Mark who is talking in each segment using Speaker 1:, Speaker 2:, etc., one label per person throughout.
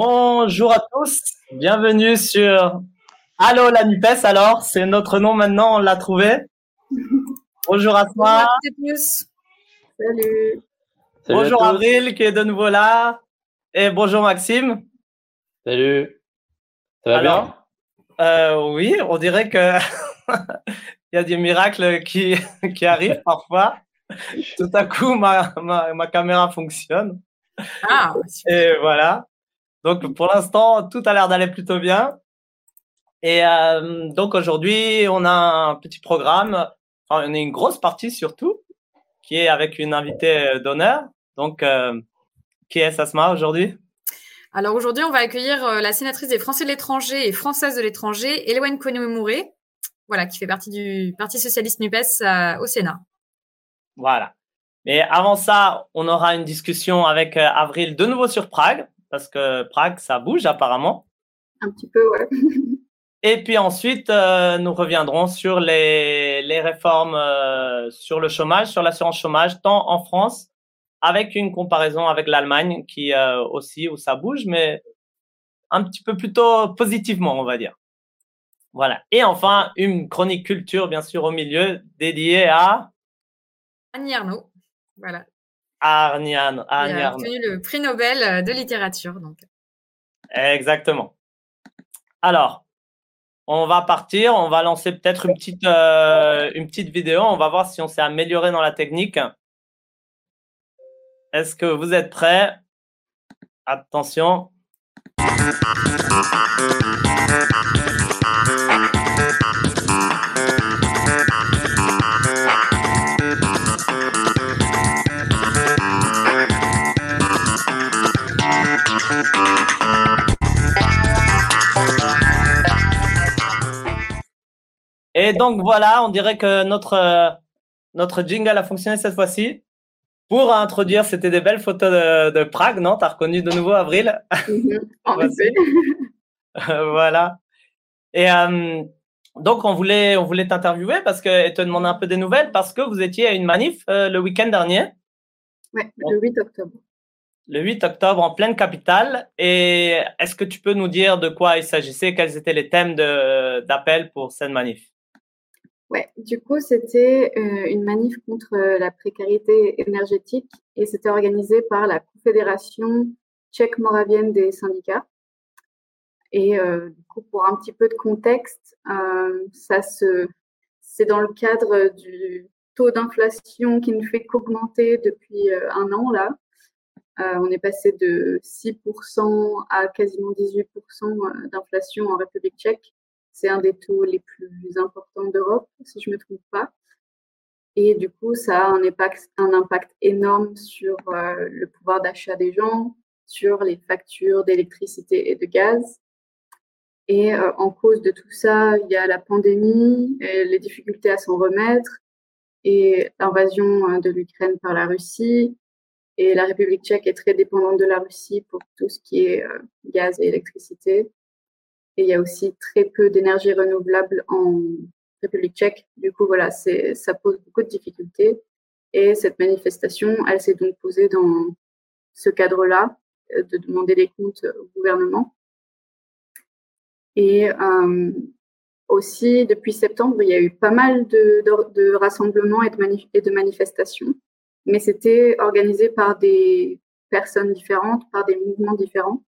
Speaker 1: Bonjour à tous, bienvenue sur Allo la NUPES. Alors, c'est notre nom maintenant, on l'a trouvé. Bonjour Asma.
Speaker 2: Bonjour Salut.
Speaker 1: Bonjour Avril qui est de nouveau là. Et bonjour Maxime.
Speaker 3: Salut. Ça va bien?
Speaker 1: euh, Oui, on dirait que il y a des miracles qui, qui arrivent parfois. Tout à coup, ma, ma, ma caméra fonctionne.
Speaker 2: Ah,
Speaker 1: Et voilà. Donc, pour l'instant, tout a l'air d'aller plutôt bien. Et euh, donc, aujourd'hui, on a un petit programme, enfin, on a une grosse partie surtout, qui est avec une invitée d'honneur. Donc, euh, qui est Sasma aujourd'hui?
Speaker 2: Alors, aujourd'hui, on va accueillir euh, la sénatrice des Français de l'étranger et Française de l'étranger, Eloane Konomure, voilà, qui fait partie du Parti socialiste NUPES au Sénat.
Speaker 1: Voilà. Mais avant ça, on aura une discussion avec Avril de nouveau sur Prague, parce que Prague, ça bouge apparemment.
Speaker 4: Un petit peu, ouais.
Speaker 1: Et puis ensuite, euh, nous reviendrons sur les, les réformes euh, sur le chômage, sur l'assurance chômage, tant en France, avec une comparaison avec l'Allemagne, qui euh, aussi, où ça bouge, mais un petit peu plutôt positivement, on va dire. Voilà. Et enfin, une chronique culture, bien sûr, au milieu, dédiée à
Speaker 2: Annie Arnaud, voilà.
Speaker 1: Arniane.
Speaker 2: qui
Speaker 1: Annie
Speaker 2: a obtenu le prix Nobel euh, de littérature. Donc.
Speaker 1: Exactement. Alors, on va partir, on va lancer peut-être une petite, euh, une petite vidéo, on va voir si on s'est amélioré dans la technique. Est-ce que vous êtes prêts? Attention. Et donc voilà, on dirait que notre, euh, notre jingle a fonctionné cette fois-ci. Pour introduire, c'était des belles photos de, de Prague, non? T'as reconnu de nouveau Avril?
Speaker 4: Mhm, en
Speaker 1: Vas-y.
Speaker 4: effet.
Speaker 1: Voilà. Et euh, donc on voulait, on voulait t'interviewer parce que et te demander un peu des nouvelles parce que vous étiez à une manif euh, le week-end dernier,
Speaker 4: Ouais, le 8 octobre.
Speaker 1: le 8 octobre en pleine capitale. Et est-ce que tu peux nous dire de quoi il s'agissait, quels étaient les thèmes d'appel pour cette manif?
Speaker 4: Du coup, c'était euh, une manif contre euh, la précarité énergétique et c'était organisé par la Confédération tchèque-moravienne des syndicats. Et euh, du coup, pour un petit peu de contexte, c'est dans le cadre du taux d'inflation qui ne fait qu'augmenter depuis un an là. On est passé de 6% à quasiment 18% d'inflation en République tchèque. C'est un des taux les plus importants d'Europe, si je ne me trompe pas. Et du coup, ça a un impact, un impact énorme sur euh, le pouvoir d'achat des gens, sur les factures d'électricité et de gaz. Et euh, en cause de tout ça, il y a la pandémie, les difficultés à s'en remettre, et l'invasion euh, de l'Ukraine par la Russie. Et la République tchèque est très dépendante de la Russie pour tout ce qui est gaz et électricité. Et il y a aussi très peu d'énergie renouvelable en République tchèque. Du coup, voilà, ça pose beaucoup de difficultés. Et cette manifestation, elle s'est donc posée dans ce cadre-là, euh, de demander des comptes au gouvernement. Et euh, aussi, depuis septembre, il y a eu pas mal de, rassemblements et de manifestations, mais c'était organisé par des personnes différentes, par des mouvements différents.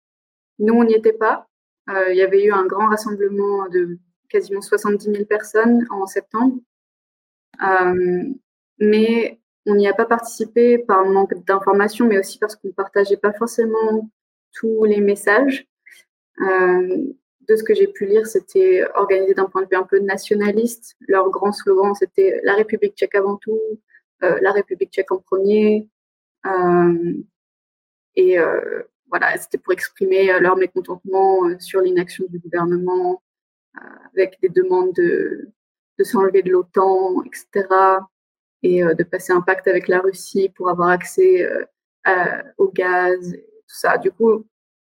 Speaker 4: Nous, on n'y était pas. Euh, il y avait eu un grand rassemblement de quasiment 70 000 personnes en septembre, euh, mais on n'y a pas participé par manque d'informations, mais aussi parce qu'on ne partageait pas forcément tous les messages. Euh, de ce que j'ai pu lire, c'était organisé d'un point de vue un peu nationaliste. Leur grand slogan, c'était la République tchèque avant tout, la République tchèque en premier. Et voilà, c'était pour exprimer euh, leur mécontentement euh, sur l'inaction du gouvernement, euh, avec des demandes de, de s'enlever de l'OTAN, etc. Et de passer un pacte avec la Russie pour avoir accès au gaz, tout ça. Du coup,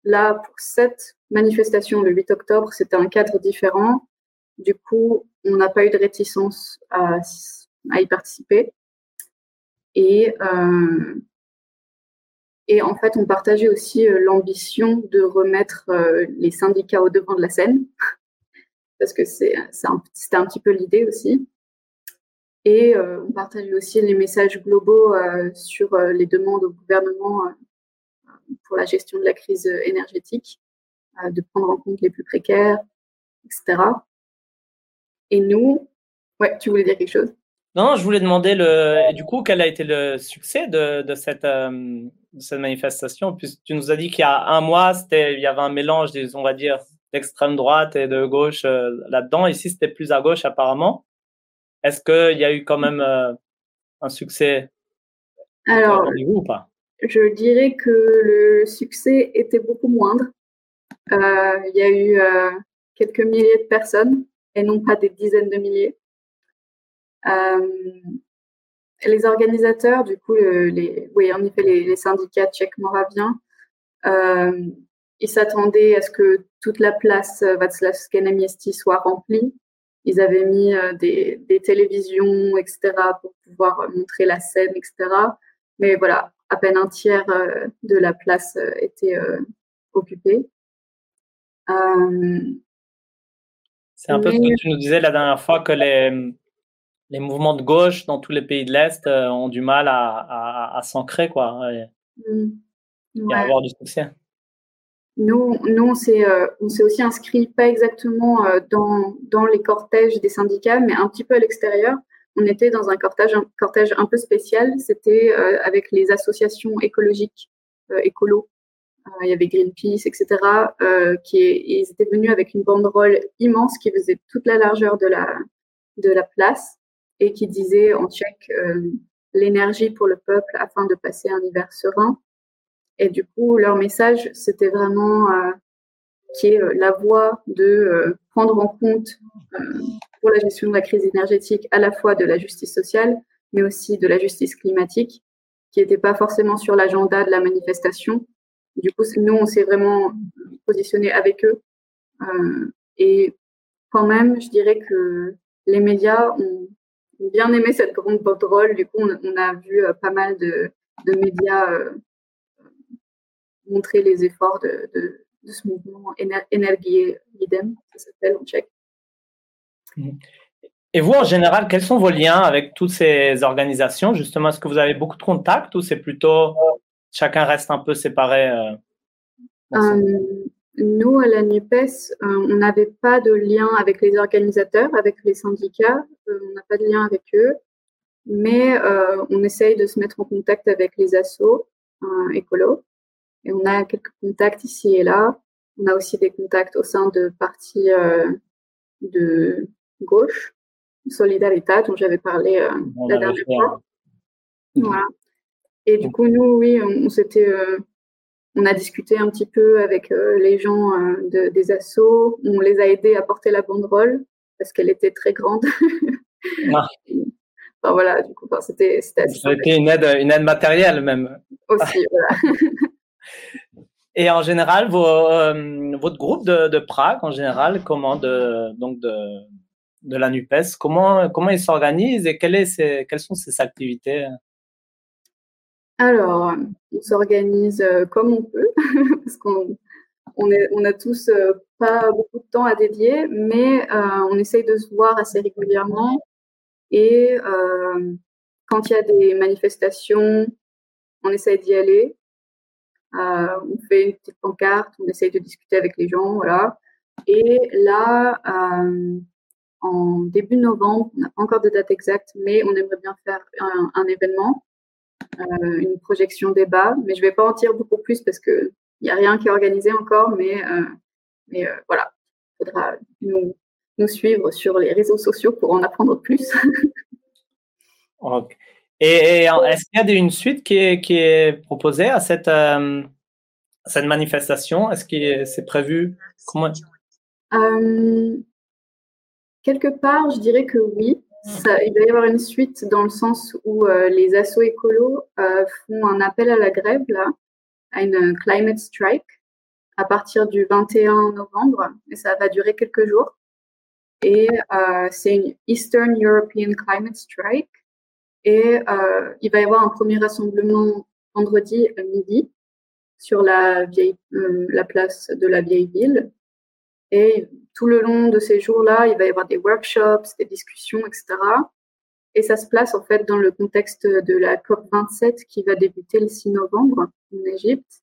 Speaker 4: là, pour cette manifestation le 8 octobre, c'était un cadre différent. Du coup, on n'a pas eu de réticence à, à y participer. Et Et en fait, on partageait aussi l'ambition de remettre les syndicats au devant de la scène, parce que c'était un, petit peu l'idée aussi. Et on partageait aussi les messages globaux sur les demandes au gouvernement pour la gestion de la crise énergétique, de prendre en compte les plus précaires, etc. Et nous, ouais, tu voulais dire quelque chose?
Speaker 1: Non, je voulais demander le, du coup, quel a été le succès de cette, euh, cette manifestation Puis tu nous as dit qu'il y a un mois, il y avait un mélange, on va dire, d'extrême droite et de gauche euh, là-dedans. Ici, c'était plus à gauche apparemment. Est-ce qu'il y a eu quand même euh, un succès
Speaker 4: Alors, ou pas? je dirais que le succès était beaucoup moindre. il y a eu quelques milliers de personnes et non pas des dizaines de milliers. Euh, les organisateurs, du coup, les, oui, en effet, les, syndicats tchèques moraviens, euh, ils s'attendaient à ce que toute la place Václav Miesti soit remplie. Ils avaient mis euh, des, des, télévisions, etc., pour pouvoir montrer la scène, etc. Mais voilà, à peine un tiers de la place était occupée.
Speaker 1: C'est un peu ce que tu nous disais la dernière fois que les, les mouvements de gauche dans tous les pays de l'Est euh, ont du mal à, à, s'ancrer quoi, et, mmh. à avoir du succès.
Speaker 4: Nous, nous on s'est euh, aussi inscrit pas exactement euh, dans, dans les cortèges des syndicats, mais un petit peu à l'extérieur. On était dans un cortège, un cortège un peu spécial. C'était avec les associations écologiques, écolo, il y avait Greenpeace, etc., euh, qui ils étaient venus avec une banderole immense qui faisait toute la largeur de la, de la place et qui disait en tchèque euh, l'énergie pour le peuple afin de passer un hiver serein. Et du coup, leur message, c'était vraiment euh, qui est la voie de prendre en compte pour la gestion de la crise énergétique à la fois de la justice sociale, mais aussi de la justice climatique, qui n'était pas forcément sur l'agenda de la manifestation, du coup, nous, on s'est vraiment positionné avec eux. Euh, et quand même, je dirais que les médias ont bien aimé cette grande banderole. Du coup, on, a vu euh, pas mal de, médias euh, montrer les efforts de, ce mouvement Energie Idem, ça s'appelle en tchèque.
Speaker 1: Et vous, en général, quels sont vos liens avec toutes ces organisations? Justement, est-ce que vous avez beaucoup de contacts ou c'est plutôt chacun reste un peu séparé euh,
Speaker 4: euh, Nous, à la NUPES, euh, on n'avait pas de lien avec les organisateurs, avec les syndicats, on n'a pas de lien avec eux, mais on essaye de se mettre en contact avec les assos écolos. Et on a quelques contacts ici et là. On a aussi des contacts au sein de partis de gauche, Solidarité, dont j'avais parlé la dernière fois. Voilà. Et du coup, nous, oui, on, s'était, euh, on a discuté un petit peu avec euh, les gens euh, des assos. On les a aidés à porter la banderole parce qu'elle était très grande. Ah. enfin, voilà, du coup, c'était,
Speaker 1: C'était une aide, une aide matérielle même.
Speaker 4: Aussi, voilà.
Speaker 1: Et en général, votre groupe de, de, Prague, en général, comment de, donc de, de la NUPES, comment, comment il s'organise et quelles, est quelles sont ses activités?
Speaker 4: Alors, on s'organise euh, comme on peut, parce qu'on on, a tous euh, pas beaucoup de temps à dédier, mais euh, on essaye de se voir assez régulièrement. Et quand il y a des manifestations, on essaye d'y aller. on fait une petite pancarte, on essaye de discuter avec les gens, voilà. Et là, en début novembre, on n'a pas encore de date exacte, mais on aimerait bien faire un événement euh, une projection débat, mais je ne vais pas en dire beaucoup plus parce qu'il n'y a rien qui est organisé encore, mais, euh, mais euh, voilà, il faudra nous, nous, suivre sur les réseaux sociaux pour en apprendre plus.
Speaker 1: Et, est-ce qu'il y a une suite qui est, qui est proposée à cette, cette manifestation? Est-ce que c'est prévu? Comment?
Speaker 4: Quelque part, je dirais que oui il va y avoir une suite dans le sens où euh, les assos écolos euh, font un appel à la grève, à une climate strike, à partir du 21 novembre, et ça va durer quelques jours. Et euh, c'est une Eastern European Climate Strike. Et il va y avoir un premier rassemblement vendredi à midi. sur la, vieille, la place de la vieille ville. Et tout le long de ces jours-là, il va y avoir des workshops, des discussions, etc. Et ça se place en fait dans le contexte de la COP27 qui va débuter le 6 novembre en Égypte.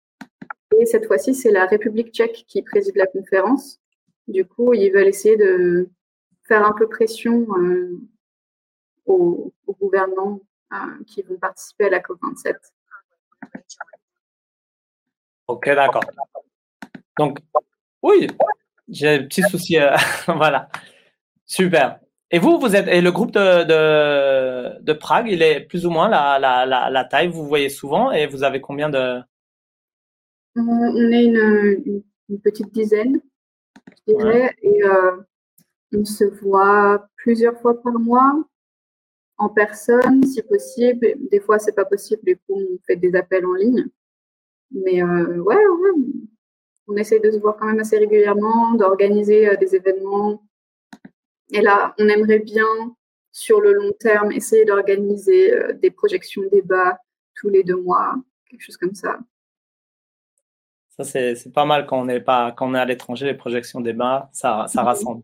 Speaker 4: Et cette fois-ci, c'est la République tchèque qui préside la conférence. Du coup, ils veulent essayer de faire un peu pression euh, aux, euh, qui vont participer à la COP27.
Speaker 1: Ok, d'accord. Donc, oui, j'ai un petit souci. Euh, voilà. Super. Et vous, vous êtes, et le groupe de, de, de Prague, il est plus ou moins la, la, la, la, taille, vous voyez souvent, et vous avez combien de?
Speaker 4: On est une, une petite dizaine, je dirais, et euh, on se voit plusieurs fois par mois en personne, si possible. Des fois, c'est pas possible, du coup, on fait des appels en ligne. Mais euh, ouais, ouais, on essaie de se voir quand même assez régulièrement, d'organiser euh, des événements. Et là, on aimerait bien, sur le long terme, essayer d'organiser euh, des projections débats tous les deux mois, quelque chose comme ça.
Speaker 1: Ça, c'est pas mal quand on est, pas, quand on est à l'étranger, les projections débats, ça, ça rassemble.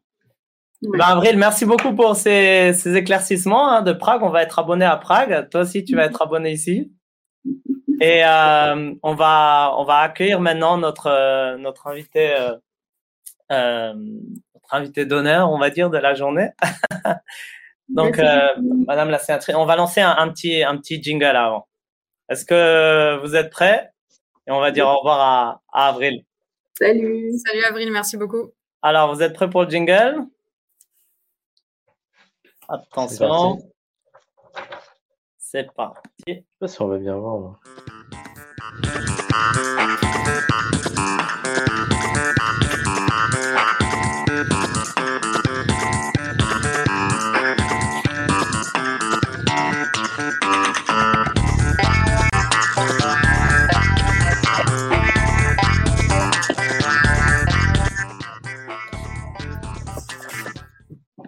Speaker 1: Ben, Avril, merci beaucoup pour ces, ces éclaircissements hein, de Prague. On va être abonné à Prague. Toi aussi, tu vas être abonné ici. Et euh, on va on va accueillir maintenant notre euh, notre invité euh, euh, notre invité d'honneur, on va dire, de la journée. Donc, euh, Madame la sénatrice, on va lancer un, un, petit un petit jingle avant. Est-ce que vous êtes prêts? Et on va dire au revoir à, à Avril.
Speaker 4: Salut.
Speaker 2: Salut Avril, merci beaucoup.
Speaker 1: Alors, vous êtes prêts pour le jingle? Attention. C'est parti.
Speaker 3: Je sais pas si on va bien voir. Moi.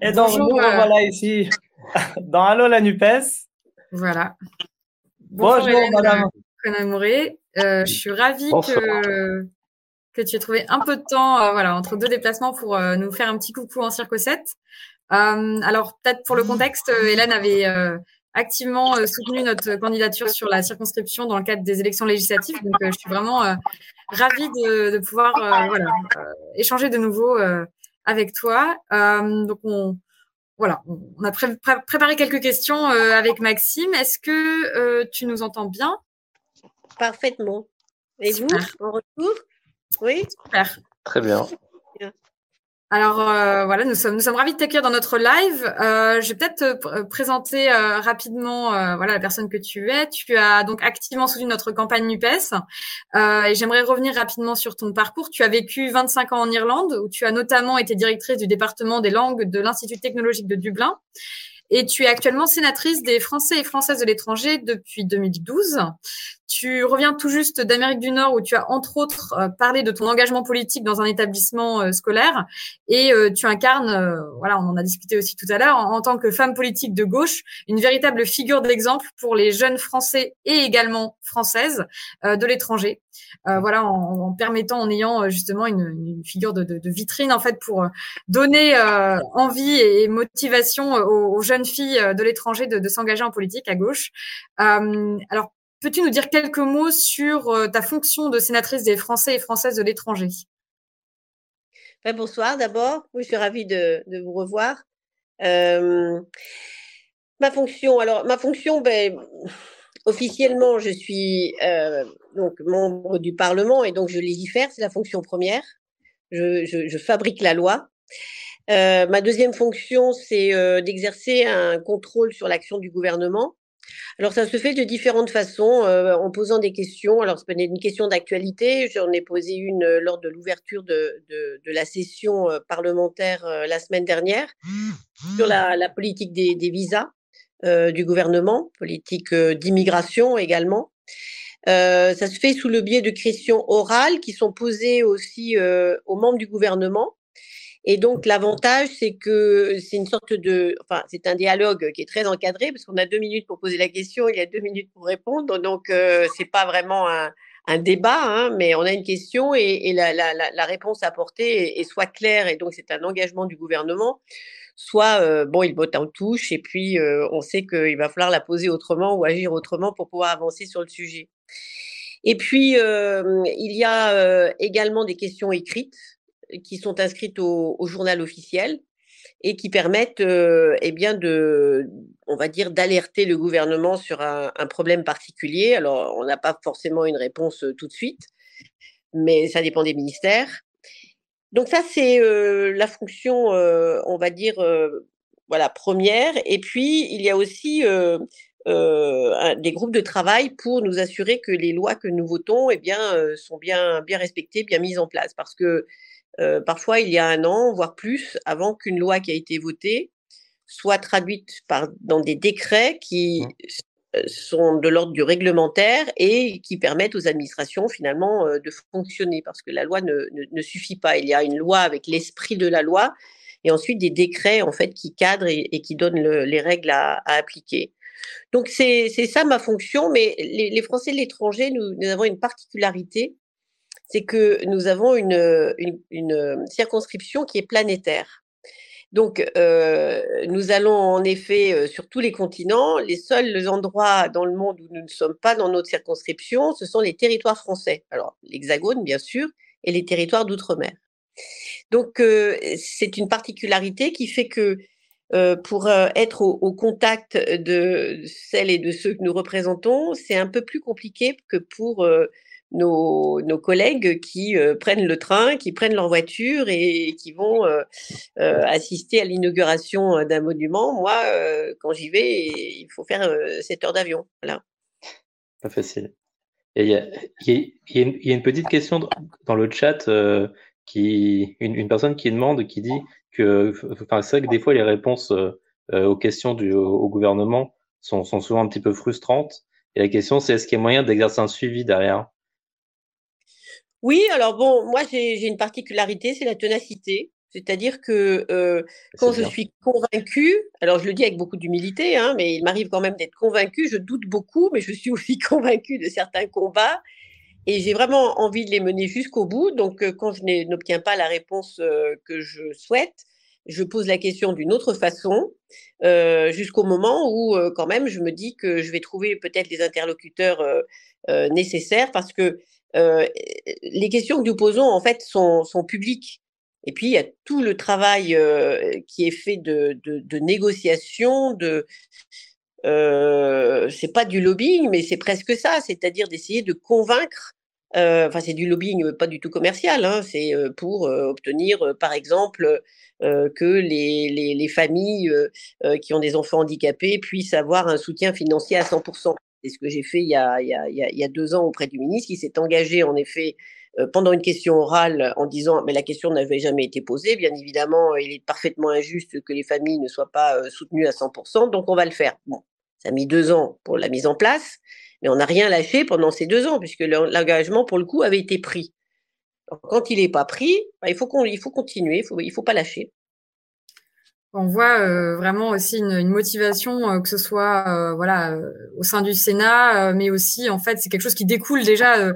Speaker 1: Et donc, nous, euh... voilà ici, dans Allo la NUPES.
Speaker 2: Voilà.
Speaker 1: Bonjour, Bonjour madame.
Speaker 2: Euh, je suis ravie que, que tu aies trouvé un peu de temps euh, voilà, entre deux déplacements pour euh, nous faire un petit coucou en Circo 7. Euh, alors, peut-être pour le contexte, Hélène avait activement soutenu notre candidature sur la circonscription dans le cadre des élections législatives. Donc, je suis vraiment ravie de, de pouvoir voilà, échanger de nouveau avec toi. donc, on, voilà, on a pré préparé quelques questions euh, avec Maxime. Est-ce que euh, tu nous entends bien?
Speaker 5: Parfaitement. Et Super. vous, en retour? Oui
Speaker 2: Super.
Speaker 3: Très bien.
Speaker 2: Alors euh, voilà, nous sommes nous sommes ravis de t'accueillir dans notre live. Euh, je vais peut-être te présenter euh, rapidement euh, voilà la personne que tu es. Tu as donc activement soutenu notre campagne Nupes euh, et j'aimerais revenir rapidement sur ton parcours. Tu as vécu 25 ans en Irlande où tu as notamment été directrice du département des langues de l'Institut technologique de Dublin et tu es actuellement sénatrice des Français et Françaises de l'étranger depuis 2012. Tu reviens tout juste d'Amérique du Nord où tu as entre autres euh, parlé de ton engagement politique dans un établissement euh, scolaire et euh, tu incarnes, euh, voilà, on en a discuté aussi tout à l'heure, en, tant que femme politique de gauche, une véritable figure d'exemple pour les jeunes Français et également Françaises euh, de l'étranger. voilà, en, en, permettant, en ayant justement une, une figure de, de, de, vitrine en fait pour donner envie et motivation aux, aux jeunes filles de l'étranger de, de s'engager en politique à gauche. alors Peux-tu nous dire quelques mots sur euh, ta fonction de sénatrice des Français et Françaises de l'étranger?
Speaker 5: Ben, Bonsoir d'abord. Oui, je suis ravie de, vous revoir. Euh, ma fonction, alors ma fonction, ben, officiellement, je suis euh, donc membre du Parlement et donc je légifère, c'est la fonction première. Je, fabrique la loi. Ma deuxième fonction, c'est d'exercer un contrôle sur l'action du gouvernement. Alors, ça se fait de différentes façons, euh, en posant des questions. Alors, c'est une question d'actualité. J'en ai posé une euh, lors de l'ouverture de, de, de, la session euh, parlementaire la semaine dernière sur la, la politique des, des visas du gouvernement, politique d'immigration également. ça se fait sous le biais de questions orales qui sont posées aussi aux membres du gouvernement et donc, l'avantage, c'est que c'est une sorte de, enfin, c'est un dialogue qui est très encadré parce qu'on a deux minutes pour poser la question, il y a deux minutes pour répondre. Donc, euh, c'est pas vraiment un, un débat, hein, mais on a une question et, la, la, la, réponse apportée est, soit claire et donc c'est un engagement du gouvernement, soit euh, bon, il botte en touche et puis euh, on sait qu'il va falloir la poser autrement ou agir autrement pour pouvoir avancer sur le sujet. Et puis euh, il y a également des questions écrites qui sont inscrites au, journal officiel et qui permettent, eh bien, de, on va dire, d'alerter le gouvernement sur un, problème particulier. Alors, on n'a pas forcément une réponse tout de suite, mais ça dépend des ministères. Donc ça, c'est la fonction, on va dire, voilà, première. Et puis, il y a aussi des groupes de travail pour nous assurer que les lois que nous votons, eh bien, sont bien, bien respectées, bien mises en place. Parce que parfois, il y a un an, voire plus, avant qu'une loi qui a été votée soit traduite par, dans des décrets qui mmh. Euh, sont de l'ordre du réglementaire et qui permettent aux administrations finalement euh, de fonctionner parce que la loi ne, ne, suffit pas. Il y a une loi avec l'esprit de la loi et ensuite des décrets en fait qui cadrent et, qui donnent les règles à, à appliquer. Donc c'est ça ma fonction, mais les, les Français de l'étranger, nous, nous, avons une particularité, c'est que nous avons une, circonscription qui est planétaire. Donc, euh, nous allons en effet euh, sur tous les continents. Les seuls endroits dans le monde où nous ne sommes pas dans notre circonscription, ce sont les territoires français. Alors, l'Hexagone, bien sûr, et les territoires d'outre-mer. Donc, euh, c'est une particularité qui fait que pour être au, contact de celles et de ceux que nous représentons, c'est un peu plus compliqué que pour nos, nos collègues qui euh, prennent le train, qui prennent leur voiture et, qui vont euh, euh, assister à l'inauguration d'un monument. Moi, quand j'y vais, il faut faire 7 heures d'avion. Voilà.
Speaker 3: Pas facile. il y, a, une petite question dans le chat qui une, une, personne qui demande, qui dit que, enfin, c'est vrai que des fois les réponses aux questions du au, gouvernement sont, sont, souvent un petit peu frustrantes. Et la question, c'est est-ce qu'il y a moyen d'exercer un suivi derrière?
Speaker 5: Oui, alors bon, moi j'ai une particularité, c'est la ténacité. C'est-à-dire que euh, quand je suis convaincue, alors je le dis avec beaucoup d'humilité, hein, mais il m'arrive quand même d'être convaincue, je doute beaucoup, mais je suis aussi convaincue de certains combats et j'ai vraiment envie de les mener jusqu'au bout. Donc euh, quand je n'obtiens pas la réponse euh, que je souhaite, je pose la question d'une autre façon, jusqu'au moment où quand même je me dis que je vais trouver peut-être les interlocuteurs nécessaires parce que euh, les questions que nous posons, en fait, sont, publiques. Et puis, il y a tout le travail euh, qui est fait de, négociation, de... Euh, c'est pas du lobbying, mais c'est presque ça, c'est-à-dire d'essayer de convaincre enfin, c'est du lobbying pas du tout commercial, hein, c'est pour obtenir, par exemple, que les, les, les familles qui ont des enfants handicapés puissent avoir un soutien financier à 100%. C'est ce que j'ai fait il y, a, deux ans auprès du ministre, qui s'est engagé en effet euh, pendant une question orale en disant mais la question n'avait jamais été posée. Bien évidemment, il est parfaitement injuste que les familles ne soient pas euh, soutenues à 100%, donc on va le faire. Bon, ça a mis deux ans pour la mise en place, mais on n'a rien lâché pendant ces deux ans puisque l'engagement pour le coup avait été pris. Quand il n'est pas pris, bah, il faut continuer, il faut, faut pas lâcher.
Speaker 2: On voit euh, vraiment aussi une, motivation, euh, que ce soit euh, voilà au sein du Sénat, mais aussi en fait c'est quelque chose qui découle déjà,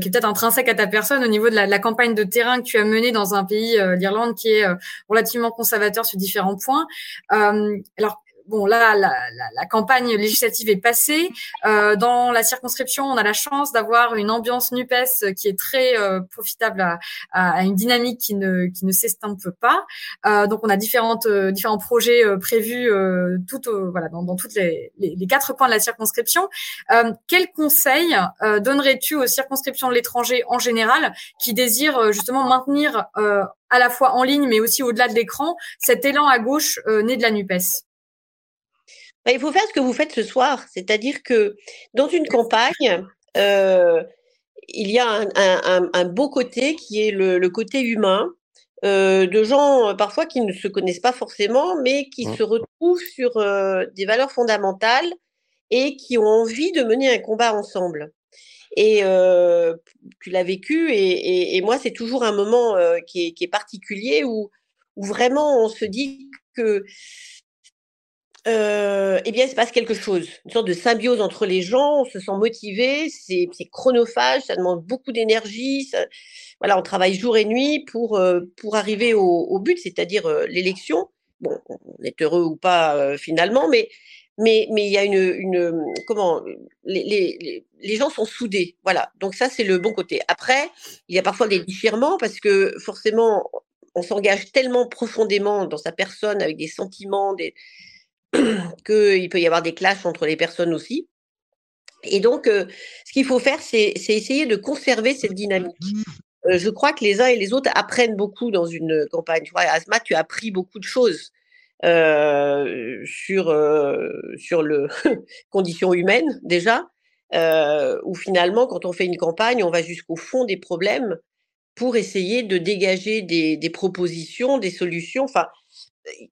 Speaker 2: qui est peut-être intrinsèque à ta personne au niveau de la, la, campagne de terrain que tu as menée dans un pays, l'Irlande, qui est relativement conservateur sur différents points. alors bon, là, la, la, la, campagne législative est passée. Euh, dans la circonscription, on a la chance d'avoir une ambiance Nupes qui est très euh, profitable à, à, une dynamique qui ne qui ne s'estompe pas. Euh, donc, on a différentes euh, différents projets euh, prévus tout voilà dans, dans toutes les, les, les, quatre coins de la circonscription. quel conseil donnerais-tu aux circonscriptions de l'étranger en général qui désirent justement maintenir à la fois en ligne mais aussi au-delà de l'écran cet élan à gauche né de la Nupes?
Speaker 5: Bah, il faut faire ce que vous faites ce soir, c'est-à-dire que dans une campagne, euh, il y a un, un, un, beau côté qui est le, le côté humain, euh, de gens euh, parfois qui ne se connaissent pas forcément, mais qui mmh. se retrouvent sur euh, des valeurs fondamentales et qui ont envie de mener un combat ensemble. Et euh, tu l'as vécu, et, et, et moi, c'est toujours un moment qui est, qui, est, particulier où, où vraiment on se dit que euh, eh bien, il se passe quelque chose, une sorte de symbiose entre les gens, on se sent motivé, c'est chronophage, ça demande beaucoup d'énergie, voilà, on travaille jour et nuit pour, euh, pour arriver au, but, c'est-à-dire euh, l'élection. Bon, on est heureux ou pas finalement, mais mais mais il y a une, une comment les, les, les gens sont soudés, voilà. Donc ça c'est le bon côté. Après, il y a parfois des différements parce que forcément on s'engage tellement profondément dans sa personne avec des sentiments, des qu'il peut y avoir des clashs entre les personnes aussi. Et donc, euh, ce qu'il faut faire, c'est essayer de conserver cette dynamique. Euh, je crois que les uns et les autres apprennent beaucoup dans une campagne. Tu vois, Asma, tu as appris beaucoup de choses euh, sur, sur le conditions humaines déjà, où finalement, quand on fait une campagne, on va jusqu'au fond des problèmes pour essayer de dégager des, des propositions, des solutions. Enfin,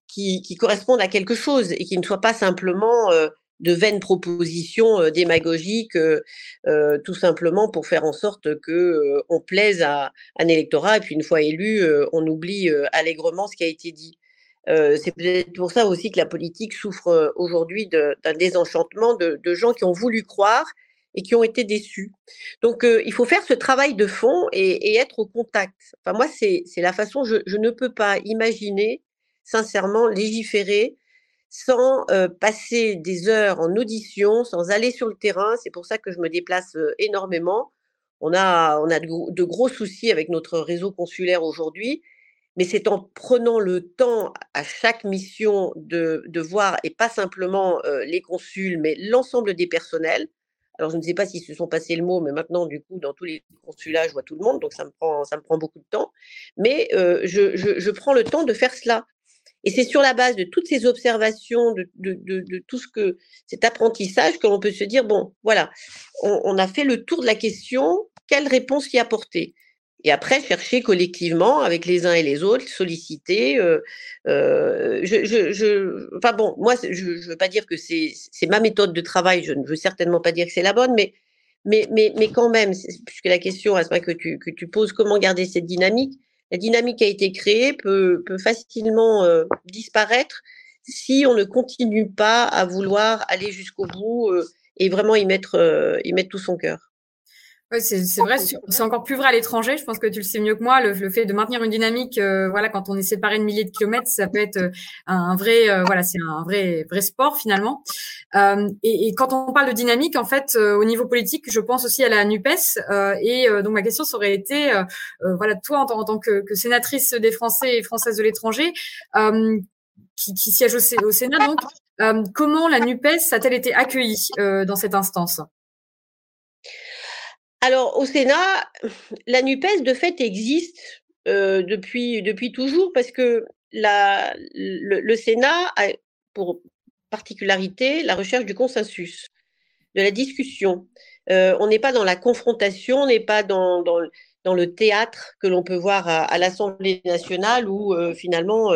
Speaker 5: qui, correspondent à quelque chose et qui ne soient pas simplement euh, de vaines propositions euh, démagogiques, euh, tout simplement pour faire en sorte que on plaise à un électorat et puis une fois élu, on oublie allègrement ce qui a été dit. c'est peut-être pour ça aussi que la politique souffre aujourd'hui d'un désenchantement de, gens qui ont voulu croire et qui ont été déçus. Donc, il faut faire ce travail de fond et, être au contact. Enfin, moi, c'est la façon, je, ne peux pas imaginer sincèrement légiférer sans passer des heures en audition, sans aller sur le terrain. C'est pour ça que je me déplace énormément. On a, on a de, gros soucis avec notre réseau consulaire aujourd'hui, mais c'est en prenant le temps à chaque mission de, de voir, et pas simplement les consuls, mais l'ensemble des personnels. Alors, je ne sais pas s'ils se sont passés le mot, mais maintenant, du coup, dans tous les consulats, je vois tout le monde, donc ça me prend, ça me prend beaucoup de temps. Mais je, je prends le temps de faire cela. Et c'est sur la base de toutes ces observations, de, tout ce que cet apprentissage, que l'on peut se dire bon, voilà, on, a fait le tour de la question, quelle réponse y apporter? Et après, chercher collectivement avec les uns et les autres, solliciter. Euh, euh, je, enfin bon, moi, je ne veux pas dire que c'est ma méthode de travail. Je ne veux certainement pas dire que c'est la bonne, mais mais mais mais quand même, puisque la question, que tu que tu poses, comment garder cette dynamique? La dynamique qui a été créée peut, facilement euh, disparaître si on ne continue pas à vouloir aller jusqu'au bout euh, et vraiment y mettre, euh, y mettre tout son cœur
Speaker 2: c'est vrai, c'est encore plus vrai à l'étranger. Je pense que tu le sais mieux que moi. Le, fait de maintenir une dynamique, euh, voilà, quand on est séparé de milliers de kilomètres, ça peut être euh, un vrai, euh, voilà, c'est un vrai, vrai sport finalement. Et, et, quand on parle de dynamique, en fait, au niveau politique, je pense aussi à la Nupes. et donc ma question ça aurait été, voilà, toi en, en tant que, que, sénatrice des Français et Françaises de l'étranger, qui, qui, siège au, au Sénat, donc, comment la Nupes a-t-elle été accueillie dans cette instance?
Speaker 5: Alors, au Sénat, la NUPES, de fait, existe euh, depuis, depuis toujours parce que le, Sénat a pour particularité la recherche du consensus, de la discussion. Euh, on n'est pas dans la confrontation, on n'est pas dans, dans, le théâtre que l'on peut voir à, à l'Assemblée nationale où euh, finalement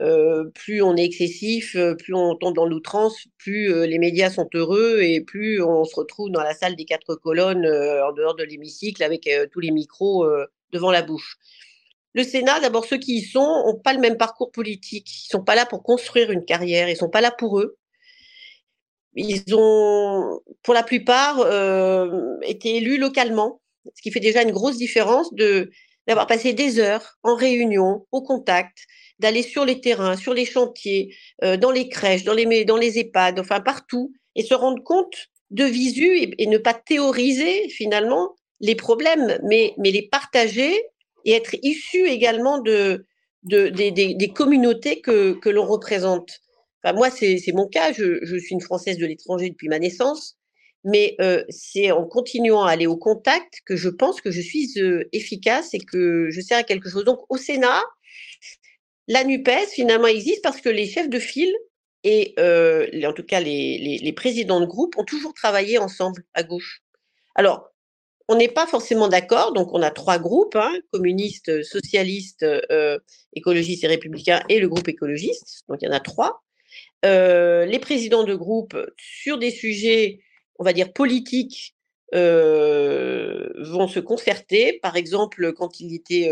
Speaker 5: euh, plus on est excessif, euh, plus on tombe dans l'outrance, plus euh, les médias sont heureux et plus on se retrouve dans la salle des quatre colonnes en dehors de l'hémicycle avec tous les micros devant la bouche. Le Sénat, d'abord ceux qui y sont, ont pas le même parcours politique. Ils sont pas là pour construire une carrière, ils sont pas là pour eux. Ils ont, pour la plupart, été élus localement, ce qui fait déjà une grosse différence d'avoir passé des heures en réunion, au contact, d'aller sur les terrains, sur les chantiers, euh, dans les crèches, dans les, dans les EHPAD, enfin partout, et se rendre compte de visu et, ne pas théoriser finalement les problèmes, mais, mais les partager et être issu également de, de, des, communautés que, que l'on représente. Enfin, moi, c'est mon cas, je, je, suis une Française de l'étranger depuis ma naissance, mais euh, c'est en continuant à aller au contact que je pense que je suis euh, efficace et que je sers à quelque chose. Donc au Sénat, la NUPES, finalement, existe parce que les chefs de file et euh, en tout cas les, présidents de groupe ont toujours travaillé ensemble à gauche. Alors, on n'est pas forcément d'accord, donc on a trois groupes, hein, communistes, socialistes, euh, écologistes et républicains, et le groupe écologiste, donc il y en a trois. Euh, les présidents de groupe, sur des sujets, on va dire, politiques, vont se concerter. Par exemple, quand il était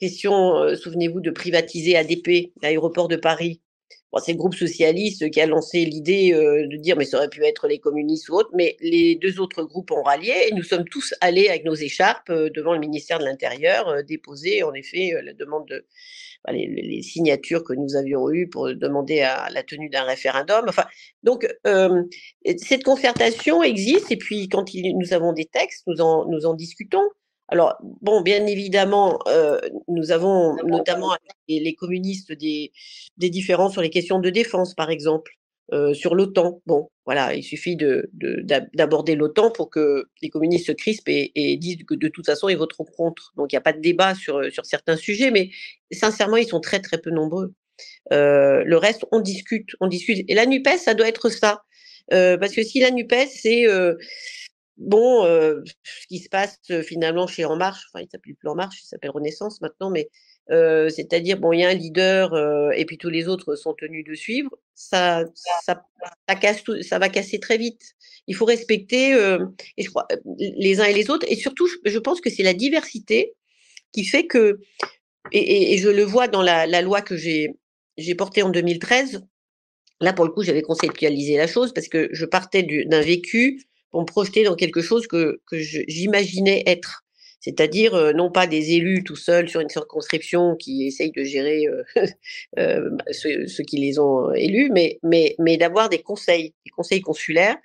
Speaker 5: question, euh, souvenez-vous, de privatiser ADP, l'aéroport de Paris. Bon, c'est le groupe socialiste qui a lancé l'idée de dire mais ça aurait pu être les communistes ou autres, mais les deux autres groupes ont rallié et nous sommes tous allés avec nos écharpes devant le ministère de l'Intérieur déposer en effet la demande de les, signatures que nous avions eues pour demander à la tenue d'un référendum. Enfin, donc cette concertation existe et puis quand nous avons des textes, nous en, nous en discutons. Alors, bon, bien évidemment, euh, nous avons notamment avec les, communistes des, des différences sur les questions de défense, par exemple, euh, sur l'OTAN. Bon, voilà, il suffit de, d'aborder l'OTAN pour que les communistes se crispent et, et, disent que de toute façon, ils voteront contre. Donc, il n'y a pas de débat sur, sur certains sujets, mais sincèrement, ils sont très, très peu nombreux. Euh, le reste, on discute, on discute. Et la NUPES, ça doit être ça. Euh, parce que si la NUPES, c'est euh, bon, ce qui se passe finalement chez En Marche, enfin, il s'appelle plus En Marche, il s'appelle Renaissance maintenant, mais c'est-à-dire, bon, il y a un leader et puis tous les autres sont tenus de suivre, ça, ça, ça, casse ça va casser très vite. Il faut respecter, les uns et les autres, et surtout, je, pense que c'est la diversité qui fait que, et, je le vois dans la, la loi que j'ai portée en 2013, là, pour le coup, j'avais conceptualisé la chose parce que je partais d'un vécu pour me projeter dans quelque chose que, que j'imaginais être. C'est-à-dire euh, non pas des élus tout seuls sur une circonscription qui essayent de gérer euh, euh, ceux, qui les ont élus, mais, mais, mais d'avoir des conseils, des conseils consulaires,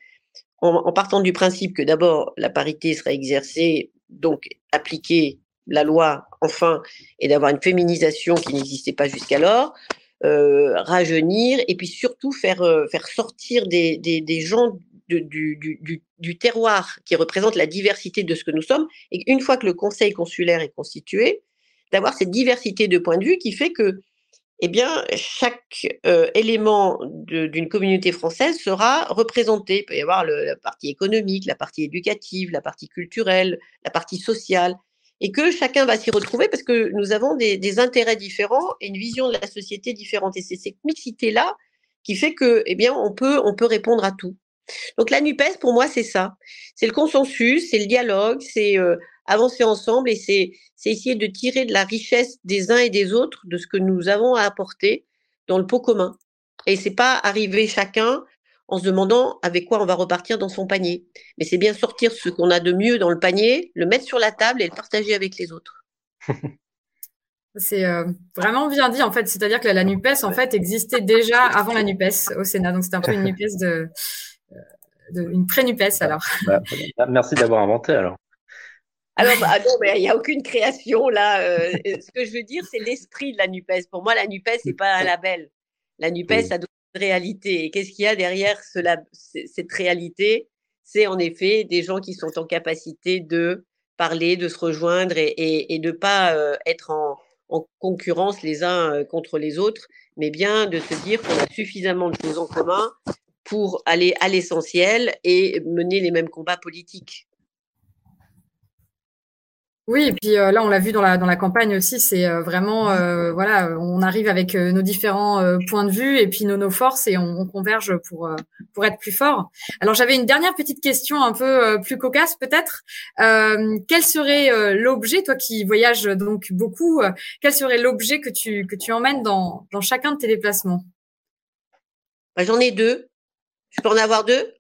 Speaker 5: en, partant du principe que d'abord la parité serait exercée, donc appliquer la loi enfin, et d'avoir une féminisation qui n'existait pas jusqu'alors, rajeunir et puis surtout faire, faire sortir des, des, des gens du, terroir qui représente la diversité de ce que nous sommes, et une fois que le conseil consulaire est constitué, d'avoir cette diversité de points de vue qui fait que eh bien, chaque euh, élément d'une communauté française sera représenté. Il peut y avoir la partie économique, la partie éducative, la partie culturelle, la partie sociale, et que chacun va s'y retrouver parce que nous avons des, des, intérêts différents et une vision de la société différente. Et c'est cette mixité-là qui fait que, eh bien, on peut, on peut répondre à tout. Donc la NUPES, pour moi, c'est ça. C'est le consensus, c'est le dialogue, c'est euh, avancer ensemble et c'est essayer de tirer de la richesse des uns et des autres, de ce que nous avons à apporter dans le pot commun. Et c'est pas arriver chacun en se demandant avec quoi on va repartir dans son panier. Mais c'est bien sortir ce qu'on a de mieux dans le panier, le mettre sur la table et le partager avec les autres.
Speaker 2: C'est euh, vraiment bien dit en fait, c'est-à-dire que la, la, Nupes en fait existait déjà avant la Nupes au Sénat, donc c'est un peu une Nupes de une pré-NUPES alors.
Speaker 3: Bah, bah, merci d'avoir inventé alors.
Speaker 5: Alors, bah, non, mais il n'y a aucune création là. Euh, ce que je veux dire, c'est l'esprit de la NUPES. Pour moi, la NUPES, c'est pas un label. La NUPES, ça doit être une réalité. Et qu'est-ce qu'il y a derrière cette réalité? C'est en effet des gens qui sont en capacité de parler, de se rejoindre et, de ne pas euh, être en, en, concurrence les uns euh, contre les autres, mais bien de se dire qu'on a suffisamment de choses en commun pour aller à l'essentiel et mener les mêmes combats politiques.
Speaker 2: Oui, et puis euh, là, on l'a vu dans la dans la campagne aussi, c'est euh, vraiment euh, voilà, on arrive avec nos différents points de vue et puis nos, nos forces et on, converge pour pour être plus fort. Alors j'avais une dernière petite question un peu plus cocasse peut-être. quel serait l'objet, toi qui voyages donc beaucoup, quel serait l'objet que tu que tu emmènes dans dans chacun de tes déplacements?
Speaker 5: Bah, J'en ai deux. Je peux en avoir deux?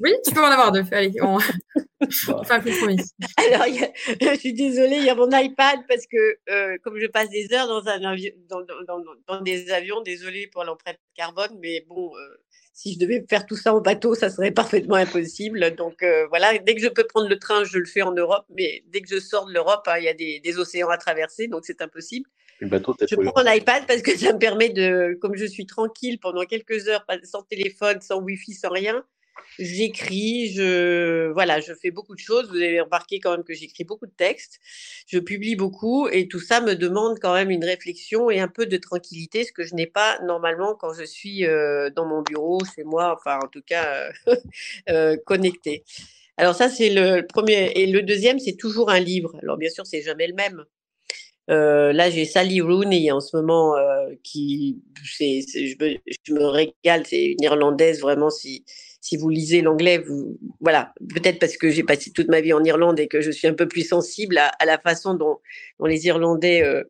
Speaker 2: Oui, tu peux en avoir deux. Allez, on, fait un compromis.
Speaker 5: Alors, je suis désolée, il y a mon iPad parce que euh, comme je passe des heures dans, un avion, dans, dans, dans, des avions, désolée pour l'empreinte carbone, mais bon, euh, si je devais faire tout ça en bateau, ça serait parfaitement impossible. Donc euh, voilà, dès que je peux prendre le train, je le fais en Europe, mais dès que je sors de l'Europe, hein, il y a des, des océans à traverser, donc c'est impossible je prends l'iPad parce que ça me permet de, comme je suis tranquille pendant quelques heures, sans téléphone, sans Wi-Fi, sans rien, j'écris, je, voilà, je fais beaucoup de choses. Vous avez remarqué quand même que j'écris beaucoup de textes. Je publie beaucoup et tout ça me demande quand même une réflexion et un peu de tranquillité, ce que je n'ai pas normalement quand je suis euh, dans mon bureau, chez moi, enfin, en tout cas, euh, euh, connecté. Alors ça, c'est le premier. Et le deuxième, c'est toujours un livre. Alors bien sûr, c'est jamais le même. Euh, là, j'ai Sally Rooney en ce moment euh, qui, c'est, je, me, je, me, régale. C'est une Irlandaise vraiment. Si si vous lisez l'anglais, voilà, peut-être parce que j'ai passé toute ma vie en Irlande et que je suis un peu plus sensible à, la façon dont, les Irlandais euh,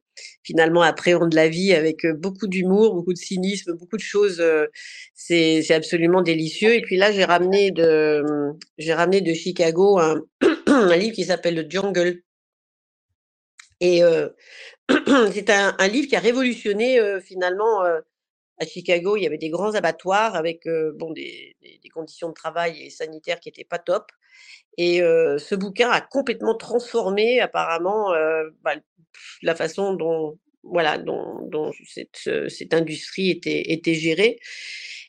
Speaker 5: finalement appréhendent la vie avec euh, beaucoup d'humour, beaucoup de cynisme, beaucoup de choses. Euh, c'est, absolument délicieux. Et puis là, j'ai ramené de, j'ai ramené de Chicago un, un livre qui s'appelle The Jungle. Et c'est un, livre qui a révolutionné finalement à Chicago, il y avait des grands abattoirs avec bon, des, des, conditions de travail et sanitaires qui n'étaient pas top. Et ce bouquin a complètement transformé apparemment bah, la façon dont, voilà, dont, dont cette, cette, industrie était, était gérée.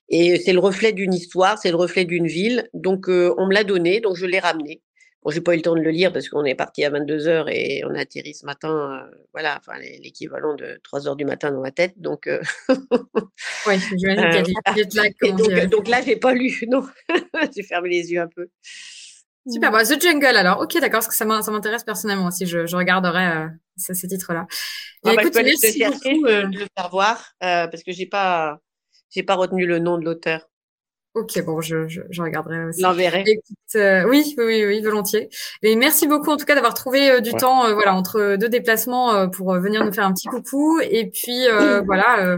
Speaker 5: Et c'est le reflet d'une histoire, c'est le reflet d'une ville. Donc on me l'a donné, donc je l'ai ramené. Bon, j'ai pas eu le temps de le lire parce qu'on est parti à 22 h et on a atterri ce matin, euh, voilà, enfin l'équivalent de 3 h du matin dans ma tête. Donc, euh...
Speaker 2: ouais, j'imagine qu'il
Speaker 5: y a donc, là, j'ai pas lu, non, j'ai fermé les yeux un peu.
Speaker 2: Super, bah, The Jungle alors. Ok, d'accord, parce que ça m'intéresse personnellement aussi. Je, je regarderai euh, ce, titre-là.
Speaker 5: Ah, bah, écoute, merci beaucoup. De le faire voir parce que j'ai pas, j'ai pas retenu le nom de l'auteur.
Speaker 2: Ok, bon, je, je, je regarderai aussi.
Speaker 5: L'enverrai.
Speaker 2: Euh, oui, oui, oui, volontiers. Et merci beaucoup en tout cas d'avoir trouvé euh, du temps, euh, voilà, entre deux déplacements pour venir nous faire un petit coucou. Et puis voilà,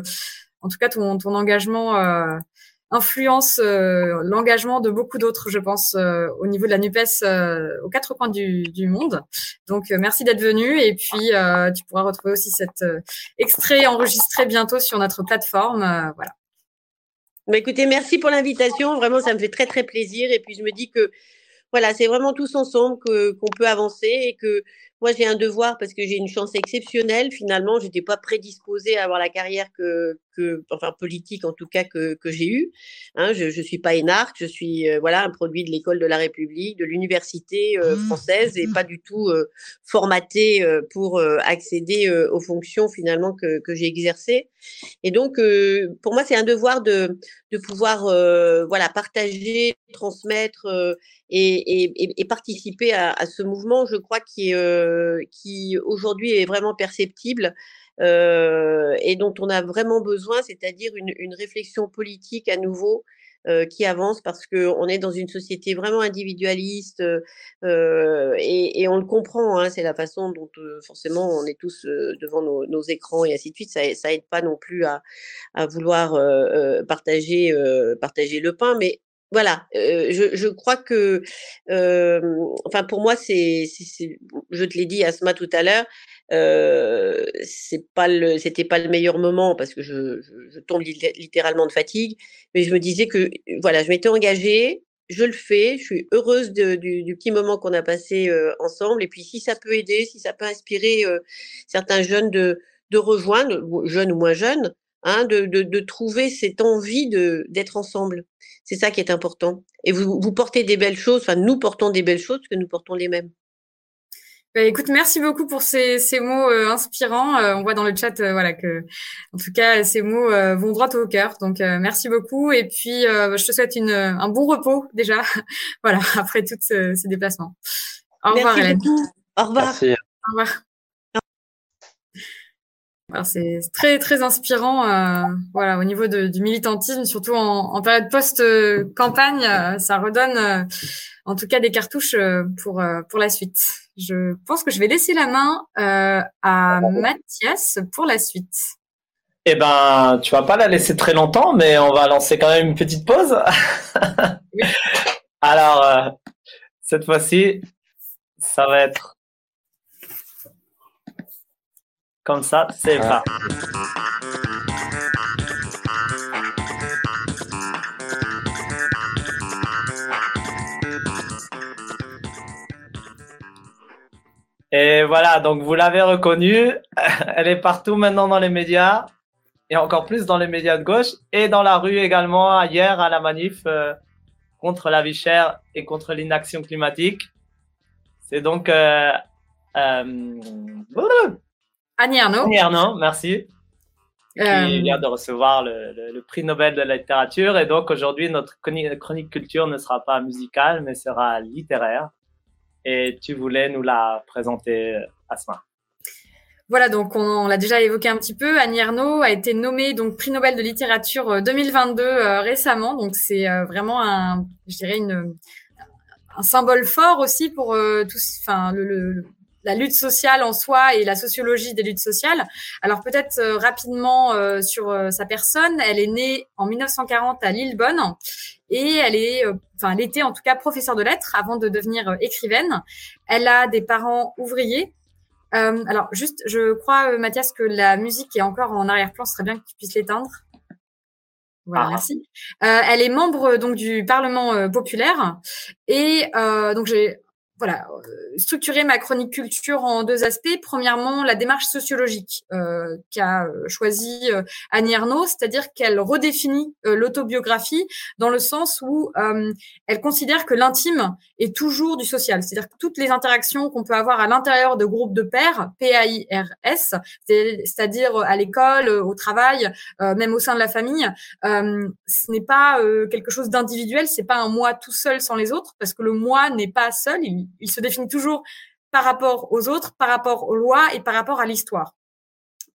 Speaker 2: en tout cas ton, ton engagement influence l'engagement de beaucoup d'autres, je pense, au niveau de la Nupes aux quatre coins du, du monde. Donc merci d'être venu et puis tu pourras retrouver aussi cet extrait enregistré bientôt sur notre plateforme. voilà.
Speaker 5: Bah, écoutez, merci pour l'invitation. Vraiment, ça me fait très, très plaisir. Et puis, je me dis que, voilà, c'est vraiment tous ensemble que, qu'on peut avancer et que moi, j'ai un devoir parce que j'ai une chance exceptionnelle. Finalement, je n'étais pas prédisposée à avoir la carrière que, que enfin politique en tout cas que, que j'ai eue. Hein, je ne suis pas énarque, je suis euh, voilà un produit de l'école de la République, de l'université euh, mmh. française et mmh. pas du tout euh, formaté pour accéder aux fonctions finalement que, que j'ai exercées. Et donc, pour moi, c'est un devoir de, de pouvoir voilà partager, transmettre et, et, et, participer à, à, ce mouvement. Je crois qui est euh, qui aujourd'hui est vraiment perceptible euh, et dont on a vraiment besoin, c'est-à-dire une, réflexion politique à nouveau euh, qui avance parce qu'on est dans une société vraiment individualiste euh, et, on le comprend. Hein, c'est la façon dont forcément on est tous devant nos, écrans et ainsi de suite. Ça, ça aide pas non plus à, à vouloir partager partager le pain, mais voilà, je, crois que, enfin pour moi c'est, je te l'ai dit Asma tout à l'heure, euh, c'est pas le, c'était pas le meilleur moment parce que je, tombe littéralement de fatigue, mais je me disais que voilà, je m'étais engagée, je le fais, je suis heureuse de, du, petit moment qu'on a passé ensemble, et puis si ça peut aider, si ça peut inspirer certains jeunes de, de rejoindre, jeunes ou moins jeunes, hein, de, de, de trouver cette envie de d'être ensemble. C'est ça qui est important. Et vous, vous portez des belles choses, enfin nous portons des belles choses parce que nous portons les mêmes.
Speaker 2: Bah, écoute, merci beaucoup pour ces, ces mots euh, inspirants. Euh, on voit dans le chat, euh, voilà que, en tout cas, ces mots vont droit au cœur. Donc, merci beaucoup. Et puis, je te souhaite une, un bon repos déjà. voilà, après tous ces déplacements. Au revoir,
Speaker 5: Hélène. Au revoir.
Speaker 3: Merci.
Speaker 2: Au revoir c'est très très inspirant, euh, voilà, au niveau de, du militantisme, surtout en, en période post-campagne, euh, ça redonne, euh, en tout cas, des cartouches pour pour la suite. Je pense que je vais laisser la main à Mathias pour la suite.
Speaker 1: Eh ben, tu vas pas la laisser très longtemps, mais on va lancer quand même une petite pause. Alors, cette fois-ci, ça va être comme ça, c'est ah. Et voilà, donc vous l'avez reconnue, elle est partout maintenant dans les médias, et encore plus dans les médias de gauche, et dans la rue également, hier à la manif euh, contre la vie chère et contre l'inaction climatique. C'est donc... Euh, euh,
Speaker 2: Annie Arnaud.
Speaker 1: Annie Arnaud, merci. Qui euh, vient de recevoir le, prix Nobel de la littérature. Et donc aujourd'hui, notre chronique culture ne sera pas musicale, mais sera littéraire. Et tu voulais nous la présenter, Asma.
Speaker 2: Voilà, donc on, l'a déjà évoqué un petit peu. Annie Ernaux a été nommée donc prix Nobel de littérature 2022 récemment, donc c'est vraiment un, je dirais une, un symbole fort aussi pour tous, enfin le, la lutte sociale en soi et la sociologie des luttes sociales. Alors peut-être euh, rapidement euh, sur euh, sa personne, elle est née en 1940 à Lillebonne et elle est, enfin, elle était en tout cas professeure de lettres avant de devenir écrivaine. Elle a des parents ouvriers. alors juste, je crois Mathias que la musique est encore en arrière-plan. Ce serait bien que tu puisses l'éteindre. Voilà, ah. merci. elle est membre donc du Parlement populaire et donc j'ai voilà, euh, structurer ma chronique culture en deux aspects. Premièrement, la démarche sociologique euh, qu'a euh, choisi euh, Annie Ernaux, c'est-à-dire qu'elle redéfinit l'autobiographie dans le sens où elle considère que l'intime est toujours du social, c'est-à-dire que toutes les interactions qu'on peut avoir à l'intérieur de groupes de pairs, P-A-I-R-S, c'est-à-dire à l'école, au travail, même au sein de la famille, ce n'est pas quelque chose d'individuel, c'est pas un moi tout seul sans les autres, parce que le moi n'est pas seul, il se définit toujours par rapport aux autres, par rapport aux lois et par rapport à l'histoire.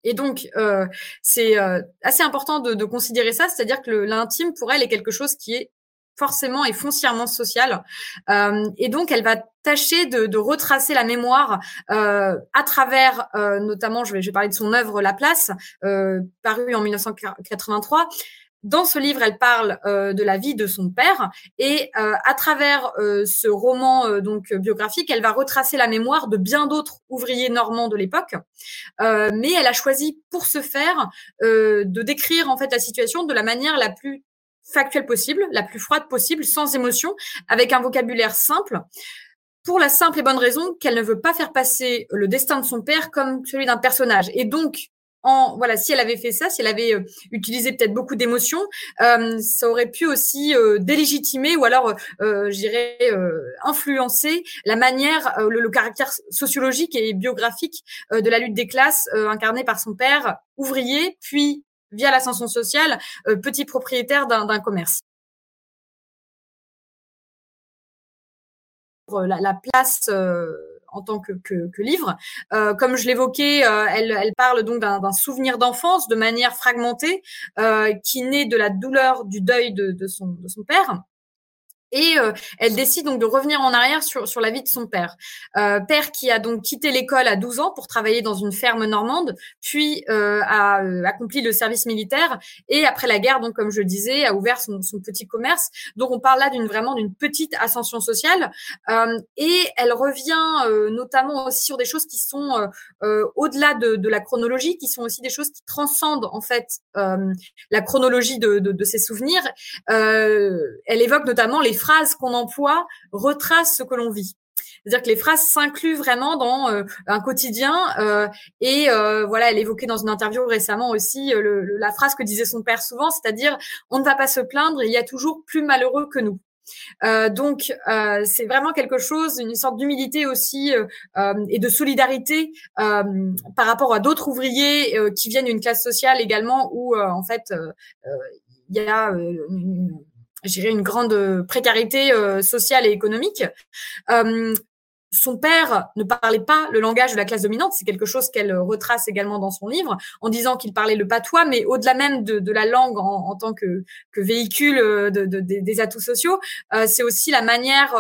Speaker 2: Et donc, euh, c'est euh, assez important de, considérer ça, c'est-à-dire que l'intime, pour elle, est quelque chose qui est forcément et foncièrement social. Euh, et donc, elle va tâcher de, retracer la mémoire à travers, notamment, je vais, je vais parler de son œuvre La Place, parue en 1983, dans ce livre, elle parle euh, de la vie de son père et euh, à travers euh, ce roman donc biographique, elle va retracer la mémoire de bien d'autres ouvriers normands de l'époque. mais elle a choisi pour ce faire de décrire en fait la situation de la manière la plus factuelle possible, la plus froide possible, sans émotion, avec un vocabulaire simple pour la simple et bonne raison qu'elle ne veut pas faire passer le destin de son père comme celui d'un personnage. Et donc, voilà, si elle avait fait ça, si elle avait euh, utilisé peut-être beaucoup d'émotions, euh, ça aurait pu aussi euh, délégitimer ou alors, je dirais, influencer la manière, le, caractère sociologique et biographique de la lutte des classes incarnée par son père, ouvrier, puis via l'ascension sociale, petit propriétaire d'un commerce. La, la place en tant que, livre. Euh, comme je l'évoquais, euh, elle, parle donc d'un souvenir d'enfance de manière fragmentée euh, qui naît de la douleur du deuil de son père et euh, elle décide donc de revenir en arrière sur, sur la vie de son père. Euh, père qui a donc quitté l'école à 12 ans pour travailler dans une ferme normande, puis euh, a euh, accompli le service militaire et après la guerre, donc comme je disais, a ouvert son, son petit commerce. Donc on parle là d'une vraiment d'une petite ascension sociale et elle revient notamment aussi sur des choses qui sont au-delà de, de, la chronologie, qui sont aussi des choses qui transcendent en fait la chronologie de, de, de ses souvenirs. elle évoque notamment les phrases qu'on emploie retracent ce que l'on vit. C'est-à-dire que les phrases s'incluent vraiment dans euh, un quotidien. Euh, et euh, voilà, elle évoquait dans une interview récemment aussi la phrase que disait son père souvent, c'est-à-dire on ne va pas se plaindre, il y a toujours plus malheureux que nous. donc c'est vraiment quelque chose, une sorte d'humilité aussi et de solidarité par rapport à d'autres ouvriers qui viennent d'une classe sociale également où en fait il y a une, dirais une grande euh, précarité euh, sociale et économique. Euh, son père ne parlait pas le langage de la classe dominante, c'est quelque chose qu'elle retrace également dans son livre, en disant qu'il parlait le patois, mais au-delà même de, la langue en, tant que, véhicule des atouts sociaux, c'est aussi la manière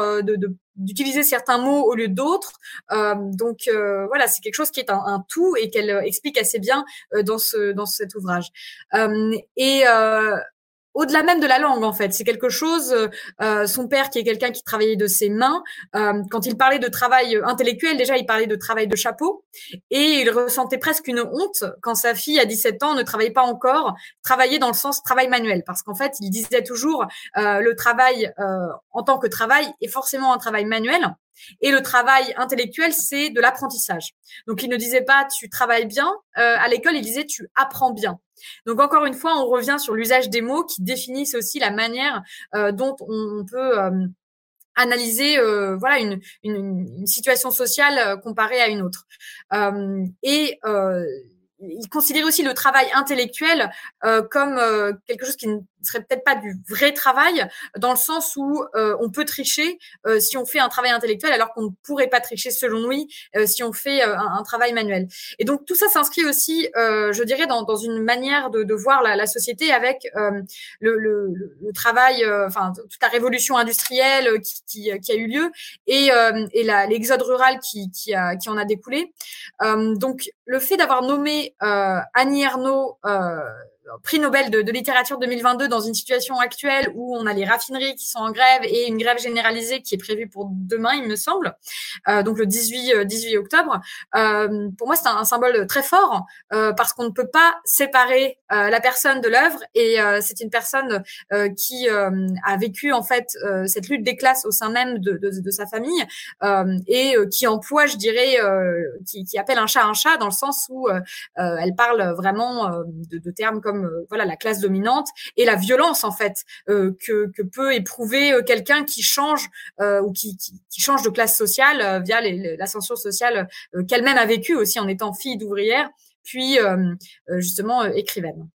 Speaker 2: d'utiliser certains mots au lieu d'autres. donc voilà, c'est quelque chose qui est un, tout et qu'elle explique assez bien dans ce dans cet ouvrage. et au-delà même de la langue en fait. C'est quelque chose. Euh, euh, son père, qui est quelqu'un qui travaillait de ses mains, euh, quand il parlait de travail intellectuel, déjà il parlait de travail de chapeau, et il ressentait presque une honte quand sa fille à 17 ans ne travaillait pas encore, travaillait dans le sens travail manuel, parce qu'en fait il disait toujours le travail en tant que travail est forcément un travail manuel. Et le travail intellectuel, c'est de l'apprentissage. Donc, il ne disait pas tu travailles bien. à l'école, il disait tu apprends bien. Donc encore une fois, on revient sur l'usage des mots qui définissent aussi la manière euh, dont on, peut euh, analyser euh, voilà une, une, situation sociale comparée à une autre. Il considère aussi le travail intellectuel comme quelque chose qui ne serait peut-être pas du vrai travail dans le sens où on peut tricher si on fait un travail intellectuel alors qu'on ne pourrait pas tricher selon lui si on fait un, travail manuel. Et donc tout ça s'inscrit aussi, je dirais, dans, dans une manière de, de voir la, la, société avec le, le, le, travail, enfin toute la révolution industrielle qui, qui, qui a eu lieu et, et l'exode rural qui, qui, a, qui en a découlé. donc le fait d'avoir nommé Annie Ernaux prix Nobel de, littérature 2022 dans une situation actuelle où on a les raffineries qui sont en grève et une grève généralisée qui est prévue pour demain, il me semble, euh, donc le 18, 18 euh, octobre. Euh, pour moi, c'est un, symbole très fort parce qu'on ne peut pas séparer la personne de l'œuvre et c'est une personne qui a vécu en fait cette lutte des classes au sein même de, sa famille et qui emploie, je dirais, qui, appelle un chat un chat dans le sens où elle parle vraiment de termes comme euh, voilà la classe dominante et la violence en fait euh, que, peut éprouver euh, quelqu'un qui change ou qui, qui, change de classe sociale via l'ascension sociale qu'elle-même a vécue aussi en étant fille d'ouvrière puis justement écrivaine.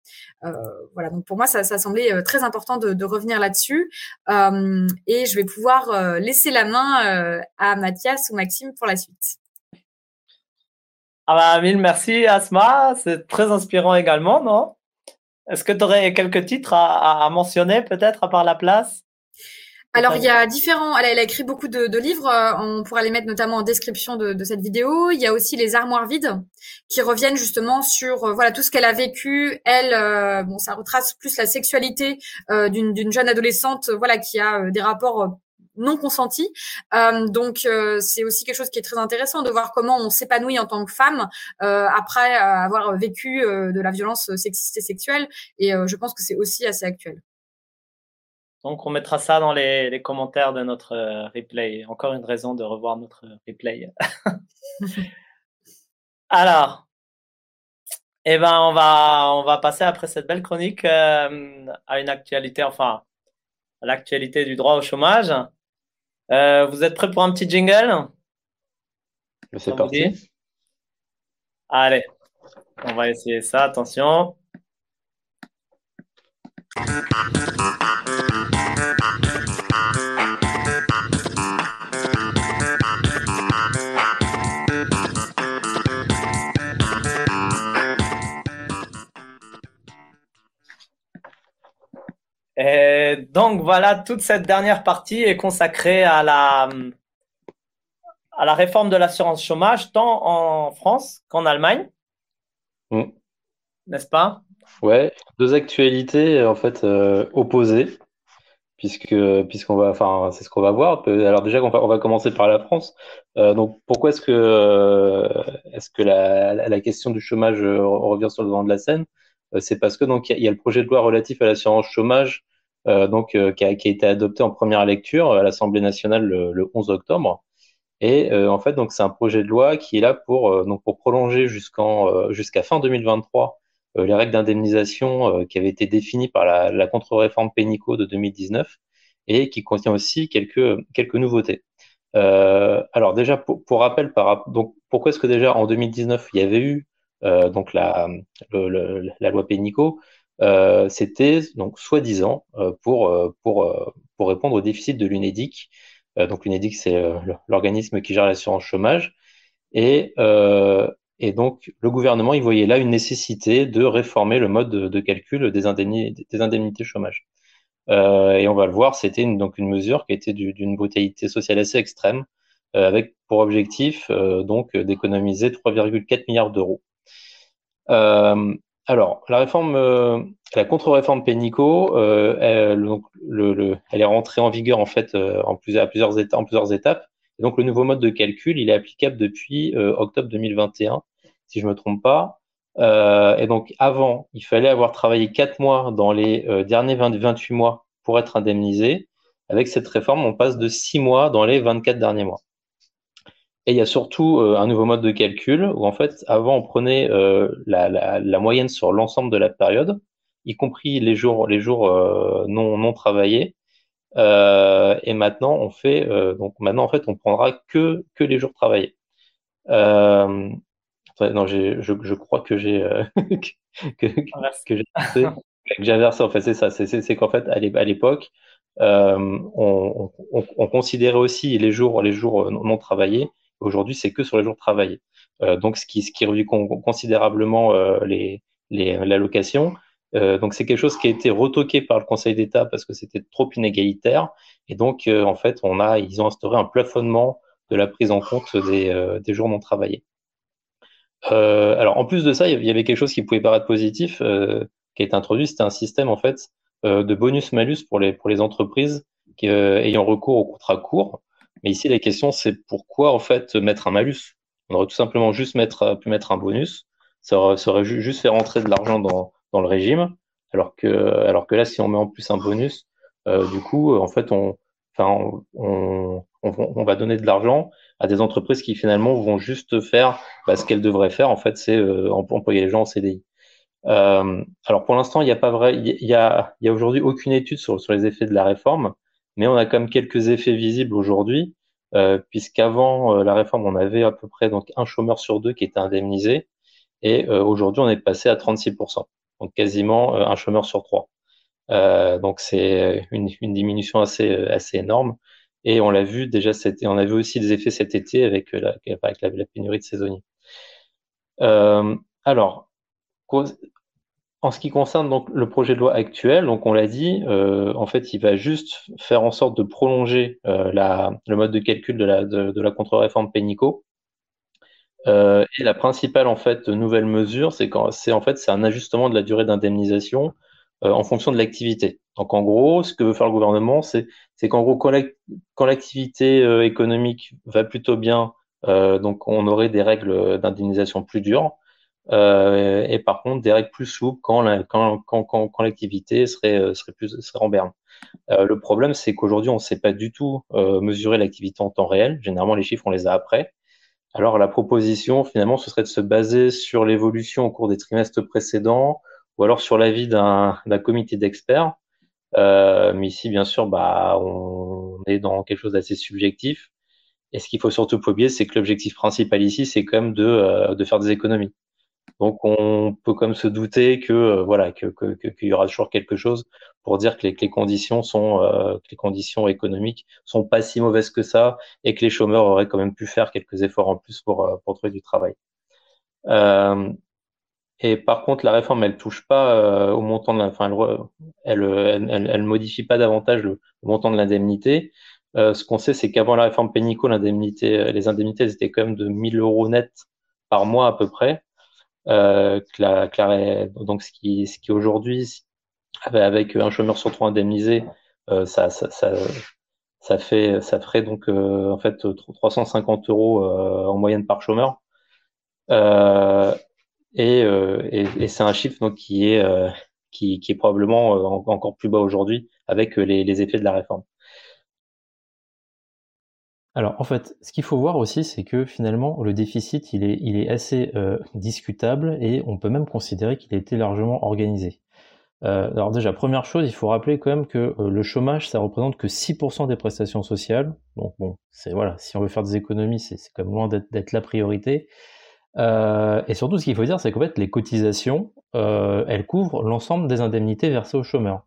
Speaker 2: voilà, donc pour moi, ça, ça semblait très important de, de revenir là-dessus. et je vais pouvoir laisser la main à Mathias ou Maxime pour la suite.
Speaker 1: Ah bah, mille merci Asma, c'est très inspirant également, non? Est-ce que tu aurais quelques titres à, mentionner peut-être à part la place?
Speaker 2: Alors il y a différents. Elle a, écrit beaucoup de, livres. Euh, on pourra les mettre notamment en description de, cette vidéo. Il y a aussi les armoires vides qui reviennent justement sur euh, voilà tout ce qu'elle a vécu. Elle, euh, bon, ça retrace plus la sexualité d'une jeune adolescente, voilà qui a des rapports non consentis. Euh, donc euh, c'est aussi quelque chose qui est très intéressant de voir comment on s'épanouit en tant que femme euh, après avoir vécu de la violence sexiste et sexuelle. Et je pense que c'est aussi assez actuel.
Speaker 1: Donc on mettra ça dans les, les, commentaires de notre replay. Encore une raison de revoir notre replay. Alors, eh ben on va on va passer après cette belle chronique à une actualité, enfin à l'actualité du droit au chômage. Euh, vous êtes prêts pour un petit jingle?
Speaker 6: C'est parti.
Speaker 1: Allez, on va essayer ça. Attention. Et donc voilà, toute cette dernière partie est consacrée à la, à la réforme de l'assurance chômage, tant en France qu'en Allemagne. Mm. N'est-ce pas?
Speaker 6: Ouais, deux actualités en fait euh, opposées, puisque puisqu'on va, enfin c'est ce qu'on va voir. Alors déjà, on va, on va commencer par la France. Euh, donc pourquoi est-ce que euh, est-ce que la, la, question du chômage revient sur le devant de la scène? C'est parce que donc il y, y, a le projet de loi relatif à l'assurance chômage euh, donc euh, qui a, qui, a, été adopté en première lecture à l'Assemblée nationale le, le, 11 octobre. Et euh, en fait, donc c'est un projet de loi qui est là pour donc pour prolonger jusqu'en jusqu'à fin 2023 les règles d'indemnisation qui avaient été définies par la, la contre-réforme Pénico de 2019 et qui contient aussi quelques quelques nouveautés. Euh, alors déjà pour, pour rappel, par, donc pourquoi est-ce que déjà en 2019 il y avait eu euh, donc la, le, la loi Pénico euh, c'était donc soi-disant euh, pour, euh, pour, pour répondre au déficit de l'UNEDIC. donc l'UNEDIC, c'est l'organisme qui gère l'assurance chômage. Et, et donc le gouvernement, il voyait là une nécessité de réformer le mode de, calcul des, indemnités, des chômage. Et on va le voir, c'était une, donc une mesure qui était d'une brutalité sociale assez extrême, avec pour objectif donc d'économiser 3,4 milliards d'euros. Alors, la réforme, euh, la contre-réforme Pénico, euh, elle, est rentrée en vigueur en fait euh, en plusieurs, étapes, donc, le nouveau mode de calcul, il est applicable depuis octobre 2021, si je me trompe pas. et donc, avant, il fallait avoir travaillé quatre mois dans les derniers 20, 28 mois pour être indemnisé. Avec cette réforme, on passe de six mois dans les 24 derniers mois. Et il y a surtout euh, un nouveau mode de calcul où en fait, avant, on prenait euh, la, la, la, moyenne sur l'ensemble de la période, y compris les jours, les jours euh, non, non travaillés. et maintenant, on fait donc maintenant en fait, on prendra que que les jours travaillés. non, je, je crois que j'ai que, que, que j'ai j'inverse en fait, c'est ça. C'est qu'en fait, à l'époque, on, considérait aussi les jours, les jours non travaillés. Aujourd'hui, c'est que sur les jours travaillés. donc, ce qui, ce qui réduit considérablement les, les, l'allocation. Euh, donc c'est quelque chose qui a été retoqué par le Conseil d'État parce que c'était trop inégalitaire. Et donc euh, en fait, on a, ils ont instauré un plafonnement de la prise en compte des, euh, des jours non travaillés. alors en plus de ça, il y avait quelque chose qui pouvait paraître positif qui a été introduit. C'était un système en fait de bonus-malus pour les pour les entreprises qui, ayant recours au contrat court. Mais ici, la question c'est pourquoi en fait mettre un malus? On aurait tout simplement juste mettre, pu mettre un bonus. Ça aurait, ça aurait juste fait rentrer de l'argent dans dans le régime, alors que, alors que là, si on met en plus un bonus, euh, du coup, en fait, on, on, on, on va donner de l'argent à des entreprises qui finalement vont juste faire bah, ce qu'elles devraient faire. En fait, c'est euh, employer les gens en CDI. Euh, alors pour l'instant, il n'y a pas vrai, il y a, y a aujourd'hui aucune étude sur, sur les effets de la réforme, mais on a quand même quelques effets visibles aujourd'hui, euh, puisqu'avant euh, la réforme, on avait à peu près donc un chômeur sur deux qui était indemnisé, et euh, aujourd'hui, on est passé à 36% donc quasiment euh, un chômeur sur trois. Euh, donc c'est une, une, diminution assez, euh, assez énorme. Et on l'a vu déjà cet, on a vu aussi des effets cet été avec la, avec la, pénurie de saisonniers. Alors, en ce qui concerne donc le projet de loi actuel, donc on l'a dit, euh, en fait, il va juste faire en sorte de prolonger euh, le mode de calcul de la, contre-réforme Pénico euh, et la principale en fait nouvelle mesure, c'est c'est en fait c'est un ajustement de la durée d'indemnisation en fonction de l'activité. Donc en gros, ce que veut faire le gouvernement, c'est qu'en gros quand l'activité économique va plutôt bien, donc on aurait des règles d'indemnisation plus dures. Et par contre des règles plus souples quand la, quand, quand, quand, l'activité serait serait plus serait en berne. le problème, c'est qu'aujourd'hui, on ne sait pas du tout mesurer l'activité en temps réel. Généralement, les chiffres, on les a après. Alors la proposition, finalement, ce serait de se baser sur l'évolution au cours des trimestres précédents ou alors sur l'avis d'un comité d'experts. Euh, mais ici, bien sûr, bah, on est dans quelque chose d'assez subjectif. Et ce qu'il faut surtout pas oublier, c'est que l'objectif principal ici, c'est quand même de, euh, de faire des économies. Donc on peut comme se douter que euh, voilà qu'il y aura toujours quelque chose pour dire que les, conditions sont euh, que les conditions économiques sont pas si mauvaises que ça et que les chômeurs auraient quand même pu faire quelques efforts en plus pour euh, trouver du travail. et par contre, la réforme, elle touche pas au montant de la, enfin, elle, elle, elle, elle, modifie pas davantage le, montant de l'indemnité. ce qu'on sait, c'est qu'avant la réforme Pénico, l'indemnité, les indemnités, elles étaient quand même de 1000 euros net par mois à peu près. Euh, donc ce qui, ce qui aujourd'hui, avec un chômeur sur trois indemnisé, euh, ça, ça, fait, ferait donc euh, en fait 350 euros en moyenne par chômeur. et, et, c'est un chiffre donc qui est probablement encore plus bas aujourd'hui avec les, effets de la réforme.
Speaker 7: Alors en fait, ce qu'il faut voir aussi, c'est que finalement le déficit, il est, il est assez euh, discutable et on peut même considérer qu'il a été largement organisé. Euh, alors déjà, première chose, il faut rappeler quand même que euh, le chômage, ça représente que 6% des prestations sociales. Donc bon, c'est voilà, si on veut faire des économies, c'est quand même loin d'être la priorité. et surtout, ce qu'il faut dire, c'est qu'en fait, les cotisations, elles couvrent l'ensemble des indemnités versées aux chômeurs.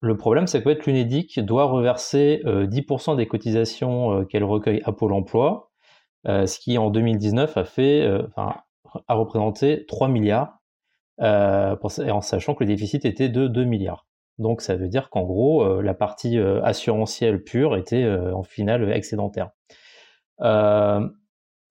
Speaker 7: Le problème, c'est que l'UNEDIC doit reverser 10% euh, des cotisations euh, qu'elle recueille à Pôle emploi, euh, ce qui en 2019 a fait, a représenté 3 milliards, en sachant que le déficit était de 2 milliards. Donc ça veut dire qu'en gros, la partie assurantielle pure était en finale excédentaire.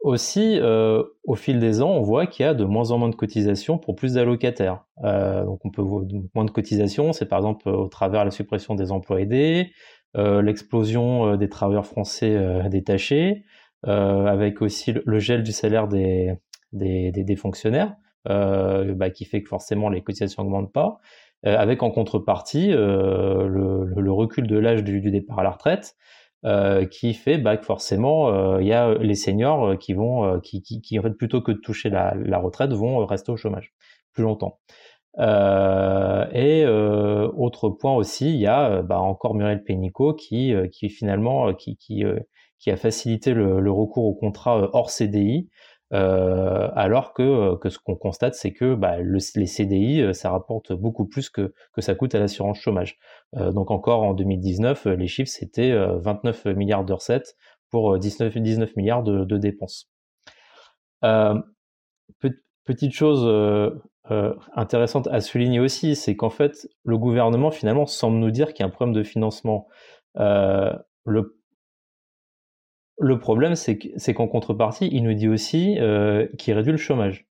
Speaker 7: Aussi, euh, au fil des ans, on voit qu'il y a de moins en moins de cotisations pour plus d'allocataires. Euh, donc, on peut voir moins de cotisations, c'est par exemple au travers de la suppression des emplois aidés, euh, l'explosion des travailleurs français détachés, avec aussi le, gel du salaire des, des, fonctionnaires, bah, qui fait que forcément les cotisations n'augmentent pas, avec en contrepartie le, recul de l'âge du, départ à la retraite. Euh, qui fait bah, que forcément euh, il y a les seniors euh, qui vont, qui, qui, qui, en fait plutôt que de toucher la, la retraite vont rester au chômage plus longtemps. et autre point aussi, il y a bah, encore Muriel Pénicaud qui, qui finalement qui, qui, qui a facilité le, le, recours au contrat hors CDI
Speaker 6: alors que, que ce qu'on constate, c'est que bah, le, les CDI, ça rapporte beaucoup plus que, que ça coûte à l'assurance chômage. donc encore en 2019, les chiffres, c'était 29 milliards de recettes pour 19, 19 milliards de, dépenses. petite chose euh, intéressante à souligner aussi, c'est qu'en fait, le gouvernement finalement semble nous dire qu'il y a un problème de financement. Euh, le, le problème, c'est qu'en contrepartie, il nous dit aussi euh, qu'il réduit le chômage.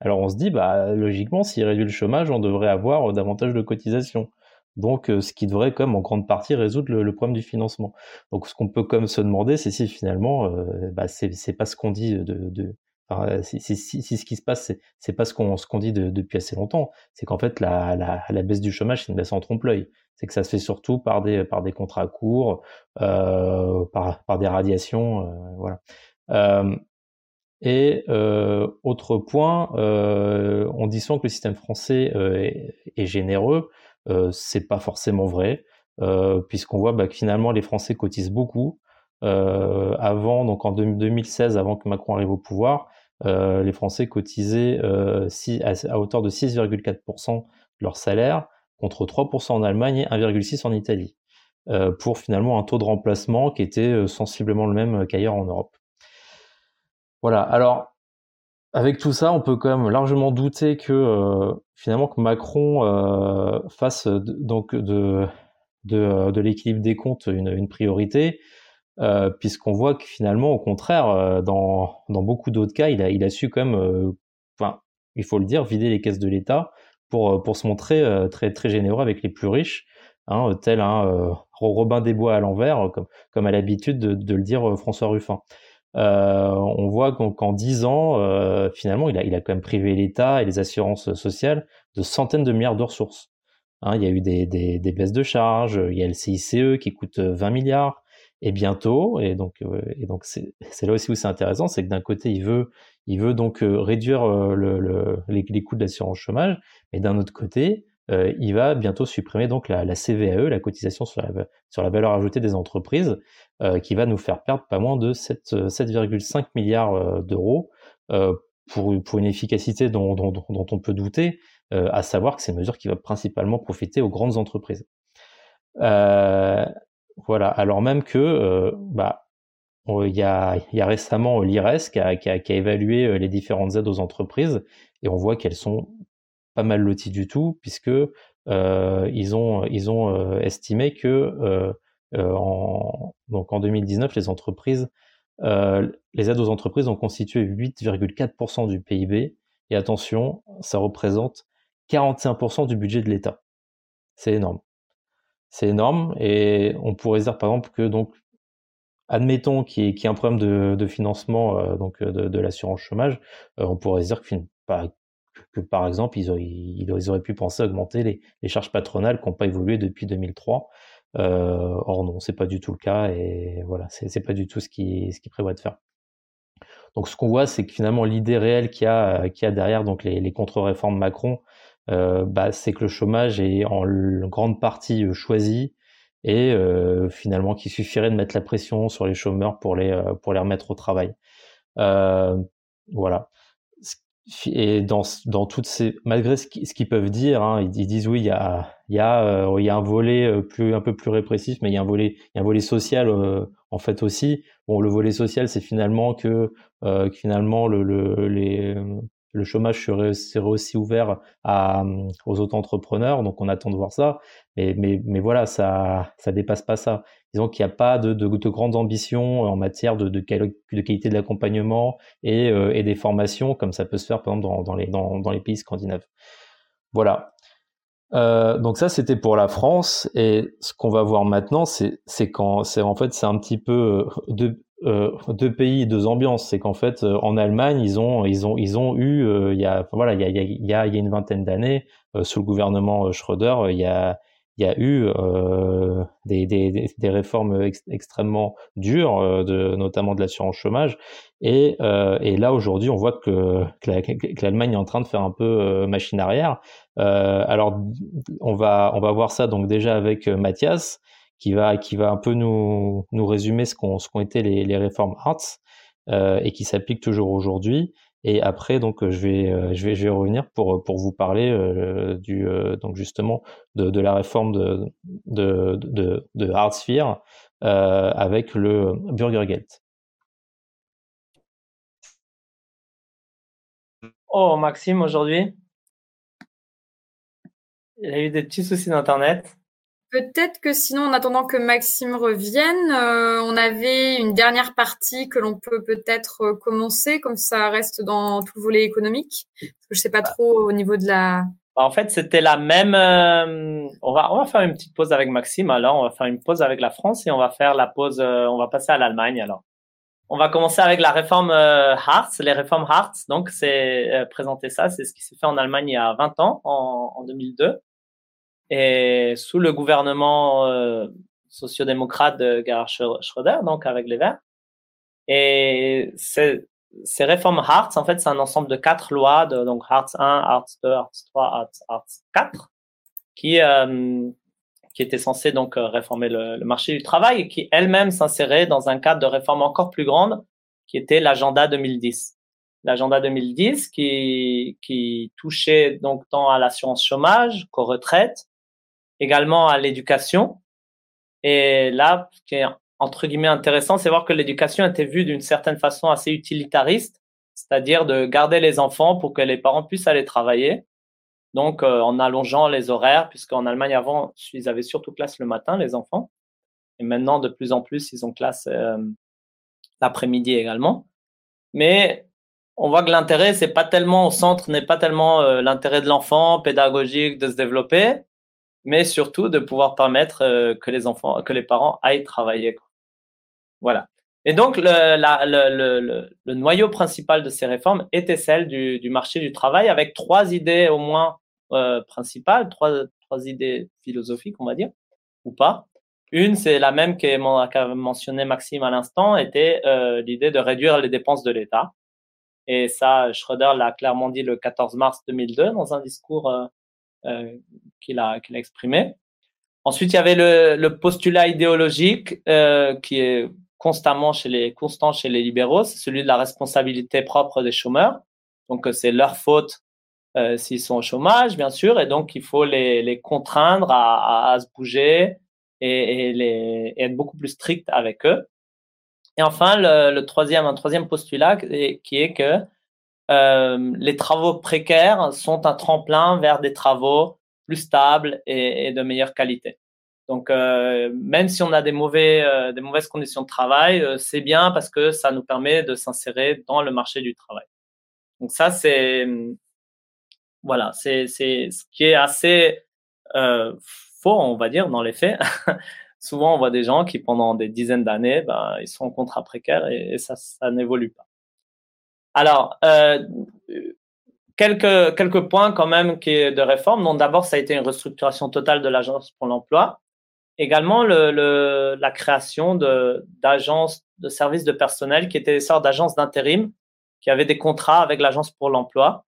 Speaker 6: Alors on se dit, bah logiquement, s'il réduit le chômage, on devrait avoir davantage de cotisations. Donc, ce qui devrait, comme en grande partie, résoudre le, problème du financement. Donc, ce qu'on peut comme se demander, c'est si finalement, bah, c'est pas ce qu'on dit de, euh, si, ce qui se passe, c'est pas ce qu'on dit depuis assez longtemps. C'est qu'en fait, la, baisse du chômage, c'est une baisse en trompe-l'œil. C'est que ça se fait surtout par des contrats courts, euh, par des radiations, euh, voilà. Et autre point, on dit souvent que le système français est, est, généreux. c'est pas forcément vrai, puisqu'on voit bah, que finalement les Français cotisent beaucoup. Avant, donc en 2016, avant que Macron arrive au pouvoir, euh, les Français cotisaient euh, à, hauteur de 6,4% de leur salaire, contre 3% en Allemagne et 1,6% en Italie, pour finalement un taux de remplacement qui était sensiblement le même qu'ailleurs en Europe. Voilà, alors avec tout ça, on peut quand même largement douter que finalement que Macron fasse donc de, de, l'équilibre des comptes une priorité. Euh, puisqu'on voit que finalement, au contraire, euh, dans, dans beaucoup d'autres cas, il a, il a su quand même, euh, enfin, il faut le dire, vider les caisses de l'État pour, pour se montrer très, très généreux avec les plus riches, hein, tel un Robin des Bois à l'envers, comme, comme a l'habitude de, de, le dire François Ruffin. on voit qu'en dix ans, finalement, il a, il a quand même privé l'État et les assurances sociales de centaines de milliards de ressources. Hein, il y a eu des, des, des, baisses de charges, il y a le CICE qui coûte 20 milliards, et bientôt. Et donc, euh, et donc c'est là aussi où c'est intéressant, c'est que d'un côté, il veut, il veut donc euh, réduire euh, le, le, les, les, coûts de l'assurance chômage, mais d'un autre côté, il va bientôt supprimer donc la, la, CVAE, la cotisation sur la, sur la valeur ajoutée des entreprises, qui va nous faire perdre pas moins de 7,5 milliards d'euros pour, pour une efficacité dont, dont, dont on peut douter, à savoir que c'est une mesure qui va principalement profiter aux grandes entreprises. Euh, voilà, alors même que euh, bah, il y, a, il y a récemment l'IRES qui a, qui, a, évalué euh, les différentes aides aux entreprises et on voit qu'elles sont pas mal loties du tout puisque euh, ils ont, ils ont euh, estimé que euh, en, donc en 2019 les entreprises les aides aux entreprises ont constitué 8,4% du PIB et attention ça représente 45% du budget de l'État. C'est énorme c'est énorme. Et on pourrait dire par exemple que donc admettons qu'il y, ait un problème de, financement euh, donc de, l'assurance chômage, euh, on pourrait dire que, par exemple ils auraient, pu penser à augmenter les, charges patronales qui n'ont pas évolué depuis 2003. Euh, or non, c'est pas du tout le cas et voilà, c'est pas du tout ce qui ce prévoit de faire. Donc ce qu'on voit, c'est que finalement l'idée réelle qu'il y a, derrière donc les, contre-réformes Macron, euh, bah, c'est que le chômage est en grande partie euh, choisi et euh, finalement qu'il suffirait de mettre la pression sur les chômeurs pour les pour les remettre au travail. voilà. Et dans, dans toutes ces, malgré ce qu'ils peuvent dire, hein, ils, disent oui, il y a, il y a, il y a un volet plus, un peu plus répressif, mais il y a un volet, un volet social en fait aussi. Bon, le volet social, c'est finalement que, que finalement le, le, les, le chômage serait, aussi ouvert à, aux auto-entrepreneurs, donc on attend de voir ça. Mais, mais, mais voilà, ça ça dépasse pas ça. Disons qu'il n'y a pas de, de, de, grandes ambitions en matière de, de, qualité de l'accompagnement et, euh, et, des formations, comme ça peut se faire par exemple dans, dans, les, dans, dans les pays scandinaves. Voilà. Euh, donc ça c'était pour la France et ce qu'on va voir maintenant c'est quand c'est en fait c'est un petit peu euh, de euh, deux pays, deux ambiances. C'est qu'en fait, euh, en Allemagne, ils ont, ils ont, ils ont eu, euh, il y a, voilà, il y a, il y a, il y a une vingtaine d'années, sous le gouvernement Schröder, il y a, il y a eu des, des, des, réformes extrêmement dures, de, notamment de l'assurance chômage. Et, et là, aujourd'hui, on voit que, que l'Allemagne est en train de faire un peu machine arrière. alors, on va, on va voir ça donc déjà avec Mathias qui va, qui va un peu nous, nous résumer ce qu'ont été les, les réformes Arts. et qui s'applique toujours aujourd'hui. Et après, donc, je vais, je vais, je vais revenir pour pour vous parler du donc justement de, la réforme de de de, avec le Burgergate.
Speaker 1: Oh, Maxime, aujourd'hui, il a eu des petits soucis d'internet.
Speaker 2: Peut-être que sinon, en attendant que Maxime revienne, euh, on avait une dernière partie que l'on peut peut-être euh, commencer, comme ça reste dans tout le volet économique. Parce que je sais pas trop au niveau de la.
Speaker 1: Bah, en fait, c'était la même. Euh, on va on va faire une petite pause avec Maxime. Alors, on va faire une pause avec la France et on va faire la pause. on va passer à l'Allemagne. Alors, on va commencer avec la réforme Hartz, les réformes Hartz. Donc, c'est présenter ça. C'est ce qui s'est fait en Allemagne il y a 20 ans, en, en 2002 et sous le gouvernement euh, sociodémocrate de Gerhard Schröder, donc avec les Verts. Et ces, ces réformes Hartz, en fait, c'est un ensemble de quatre lois, de, donc Hartz 1, Hartz 2, Hartz 3, Hartz, 4, qui, euh, qui étaient censées donc euh, réformer le, marché du travail et qui elles-mêmes s'inséraient dans un cadre de réforme encore plus grande, qui était l'agenda 2010 l'agenda 2010 qui, qui touchait donc tant à l'assurance chômage qu'aux retraites, également à l'éducation. Et là, ce qui est entre guillemets intéressant, c'est voir que l'éducation était vue d'une certaine façon assez utilitariste, c'est-à-dire de garder les enfants pour que les parents puissent aller travailler. Donc, euh, en allongeant les horaires, puisqu'en Allemagne avant, ils avaient surtout classe le matin, les enfants. Et maintenant, de plus en plus, ils ont classe euh, l'après-midi également. Mais on voit que l'intérêt, c'est pas tellement au centre, n'est pas tellement euh, l'intérêt de l'enfant pédagogique de se développer, mais surtout de pouvoir permettre euh, que les enfants, que les parents aillent travailler. Voilà. Et donc, le, noyau principal de ces réformes était celle du, marché du travail, avec trois idées au moins euh, principales, trois, idées philosophiques, on va dire, ou pas. Une, c'est la même qu'a mentionné Maxime à l'instant, était euh, l'idée de réduire les dépenses de l'État. Et ça, Schröder l'a clairement dit le 14 mars 2002 dans un discours qu'il a, qu'il a exprimé. Ensuite, il y avait le, postulat idéologique euh, qui est constamment chez les constant chez les libéraux, c'est celui de la responsabilité propre des chômeurs. Donc, c'est leur faute euh, s'ils sont au chômage, bien sûr, et donc il faut les, les contraindre à, se bouger et, être beaucoup plus strict avec eux. Et enfin, le, le troisième, un troisième postulat qui est que euh, les travaux précaires sont un tremplin vers des travaux plus stables et, de meilleure qualité. Donc, euh, même si on a des, mauvais, euh, des mauvaises conditions de travail, euh, c'est bien parce que ça nous permet de s'insérer dans le marché du travail. Donc ça, c'est voilà, c'est ce qui est assez euh, faux, on va dire, dans les faits. Souvent, on voit des gens qui, pendant des dizaines d'années, ben, ils sont en contrat précaire et, et ça, ça n'évolue pas. Alors, euh, quelques, quelques points quand même qui est de réforme. Donc, d'abord, ça a été une restructuration totale de l'Agence pour l'emploi. Également, le, le, la création d'agences de, de services de personnel qui étaient des sortes d'agences d'intérim qui avaient des contrats avec l'Agence pour l'emploi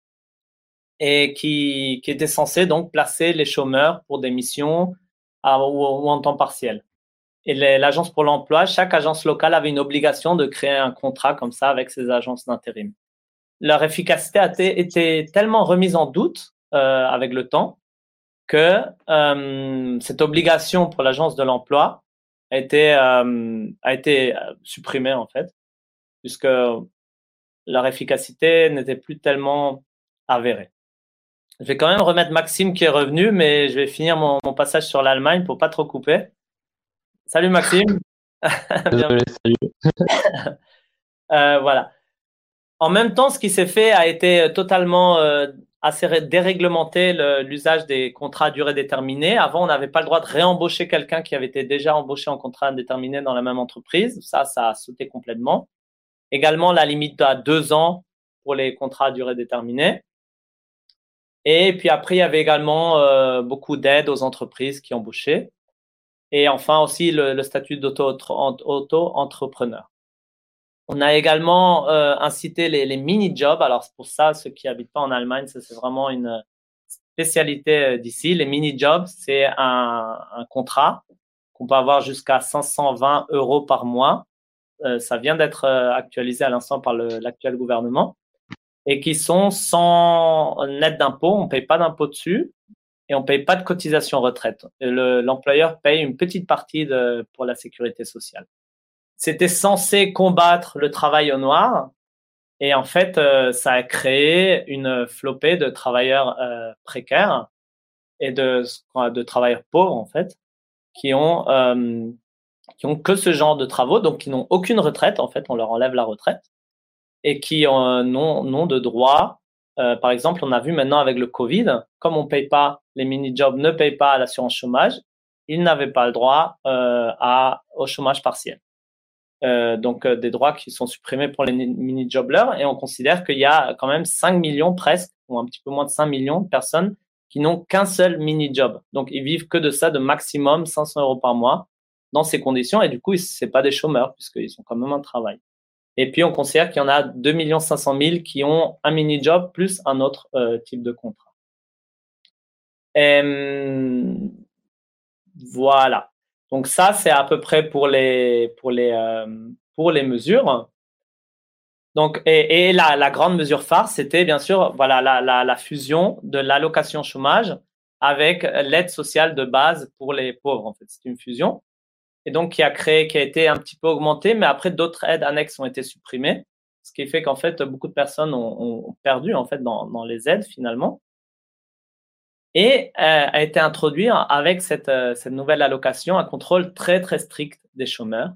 Speaker 1: et qui, qui étaient censés donc placer les chômeurs pour des missions à, ou en temps partiel et l'agence pour l'emploi, chaque agence locale avait une obligation de créer un contrat comme ça avec ces agences d'intérim. Leur efficacité a été tellement remise en doute euh, avec le temps que euh, cette obligation pour l'agence de l'emploi a été euh, a été supprimée en fait, puisque leur efficacité n'était plus tellement avérée. Je vais quand même remettre Maxime qui est revenu, mais je vais finir mon, mon passage sur l'Allemagne pour pas trop couper. Salut Maxime.
Speaker 3: Désolé, salut.
Speaker 1: euh, voilà. En même temps, ce qui s'est fait a été totalement euh, assez déréglementé l'usage des contrats à durée déterminée. Avant, on n'avait pas le droit de réembaucher quelqu'un qui avait été déjà embauché en contrat indéterminé dans la même entreprise. Ça, ça a sauté complètement. Également, la limite à deux ans pour les contrats à durée déterminée. Et puis après, il y avait également euh, beaucoup d'aides aux entreprises qui embauchaient. Et enfin aussi le, le statut d'auto-entrepreneur. On a également euh, incité les, les mini-jobs. Alors pour ça, ceux qui habitent pas en Allemagne, c'est vraiment une spécialité euh, d'ici. Les mini-jobs, c'est un, un, contrat qu'on peut avoir jusqu'à 520 euros par mois ça vient d'être actualisé à l'instant par l'actuel gouvernement, et qui sont sans net d'impôt, on ne paye pas d'impôt dessus, et on ne paye pas de cotisation retraite. L'employeur paye une petite partie de, pour la sécurité sociale. C'était censé combattre le travail au noir, et en fait, euh, ça a créé une flopée de travailleurs euh, précaires et de, de travailleurs pauvres, en fait, qui ont, euh, qui ont que ce genre de travaux, donc qui n'ont aucune retraite, en fait, on leur enlève la retraite, et qui n'ont de droit. Par exemple, on a vu maintenant avec le Covid, comme on paye pas, les mini-jobs ne payent pas l'assurance chômage, ils n'avaient pas le droit à, au chômage partiel. Euh, donc euh, des droits qui sont supprimés pour les mini-joblers, et on considère qu'il y a quand même 5 millions presque, ou un petit peu moins de 5 millions de personnes qui n'ont qu'un seul mini-job. Donc ils vivent que de ça, de maximum 500 euros par mois dans ces conditions, et du coup, c'est pas des chômeurs, puisqu'ils ont quand même un travail. Et puis on considère qu'il y en a 2 500 000 qui ont un mini-job plus un autre euh, type de contrat. Voilà. Donc ça, c'est à peu près pour les, pour les, euh, pour les mesures. Donc, et, la, grande mesure phare, c'était bien sûr voilà, la, la, la fusion de l'allocation chômage avec l'aide sociale de base pour les pauvres. En fait, c'est une fusion. Et donc, qui a créé, qui a été un petit peu augmentée, mais après, d'autres aides annexes ont été supprimées. Ce qui fait qu'en fait, beaucoup de personnes ont, perdu, en fait, dans, les aides, finalement et euh, a été introduit avec cette, euh, cette, nouvelle allocation un contrôle très très strict des chômeurs,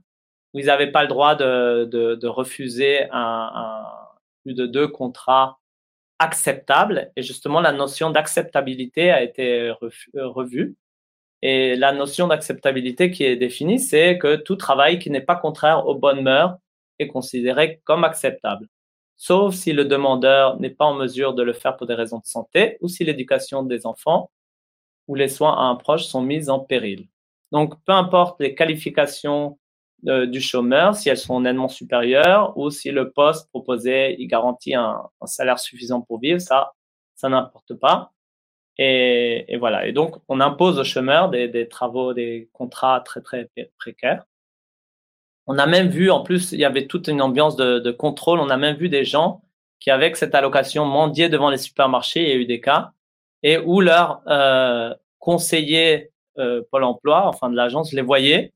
Speaker 1: où ils n'avaient pas le droit de, refuser un, un, plus de deux contrats acceptables. Et justement, la notion d'acceptabilité a été revue. Et la notion d'acceptabilité qui est définie, c'est que tout travail qui n'est pas contraire aux bonnes mœurs est considéré comme acceptable sauf si le demandeur n'est pas en mesure de le faire pour des raisons de santé ou si l'éducation des enfants ou les soins à un proche sont mis en péril. Donc, peu importe les qualifications euh, du chômeur, si elles sont nettement supérieures ou si le poste proposé garantit un, salaire suffisant pour vivre, ça, ça n'importe pas. Et, voilà. Et donc, on impose aux chômeurs des, travaux, des contrats très, très précaires. On a même vu, en plus, il y avait toute une ambiance de, contrôle. On a même vu des gens qui, avec cette allocation, mendiaient devant les supermarchés. Il y a eu des cas et où leurs euh, conseillers euh, Pôle Emploi, enfin de l'agence, les voyaient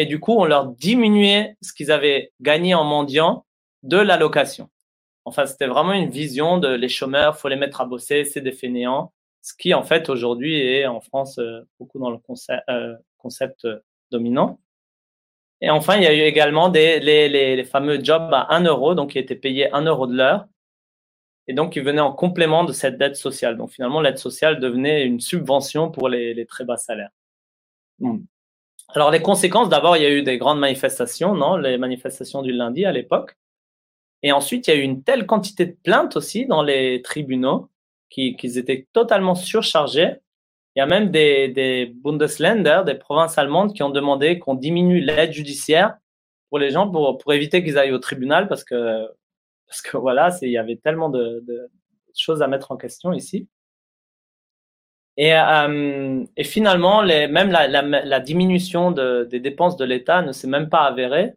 Speaker 1: et du coup, on leur diminuait ce qu'ils avaient gagné en mendiant de l'allocation. Enfin, c'était vraiment une vision de les chômeurs, faut les mettre à bosser, c'est des fainéants. Ce qui, en fait, aujourd'hui est en France euh, beaucoup dans le concept, euh, concept dominant. Et enfin, il y a eu également les, fameux jobs à 1 euro, donc qui étaient payés 1 euro de l'heure, et donc qui venaient en complément de cette dette sociale. Donc finalement, l'aide sociale devenait une subvention pour les, très bas salaires. Alors les conséquences, d'abord, il y a eu des grandes manifestations, non Les manifestations du lundi à l'époque. Et ensuite, il y a eu une telle quantité de plaintes aussi dans les tribunaux qu'ils étaient totalement surchargés il y a même des, des Bundesländer, des provinces allemandes, qui ont demandé qu'on diminue l'aide judiciaire pour les gens pour, pour éviter qu'ils aillent au tribunal parce que, parce que voilà, il y avait tellement de, de, choses à mettre en question ici. Et, euh, et finalement, les, même la, la, la diminution de, des dépenses de l'État ne s'est même pas avérée,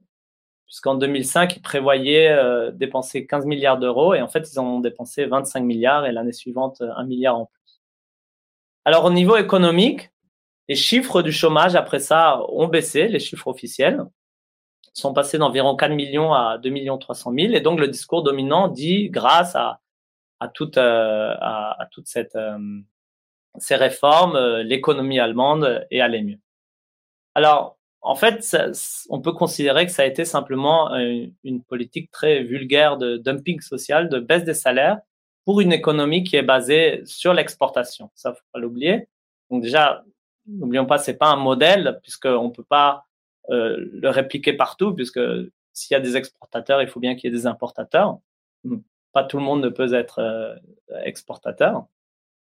Speaker 1: puisqu'en 2005, ils prévoyaient euh, dépenser 15 milliards d'euros, et en fait, ils en ont dépensé 25 milliards, et l'année suivante, un milliard en plus. Alors, au niveau économique, les chiffres du chômage après ça ont baissé, les chiffres officiels sont passés d'environ 4 millions à 2 millions 300 000. Et donc, le discours dominant dit, grâce à, à, toute, euh, euh, ces réformes, euh, l'économie allemande est allée mieux. Alors, en fait, on peut considérer que ça a été simplement une, une politique très vulgaire de dumping social, de baisse des salaires, pour une économie qui est basée sur l'exportation. Ça, faut pas l'oublier. Donc déjà, n'oublions pas, c'est pas un modèle puisqu'on peut pas euh, le répliquer partout puisque s'il y a des exportateurs, il faut bien qu'il y ait des importateurs. Pas tout le monde ne peut être euh, exportateur.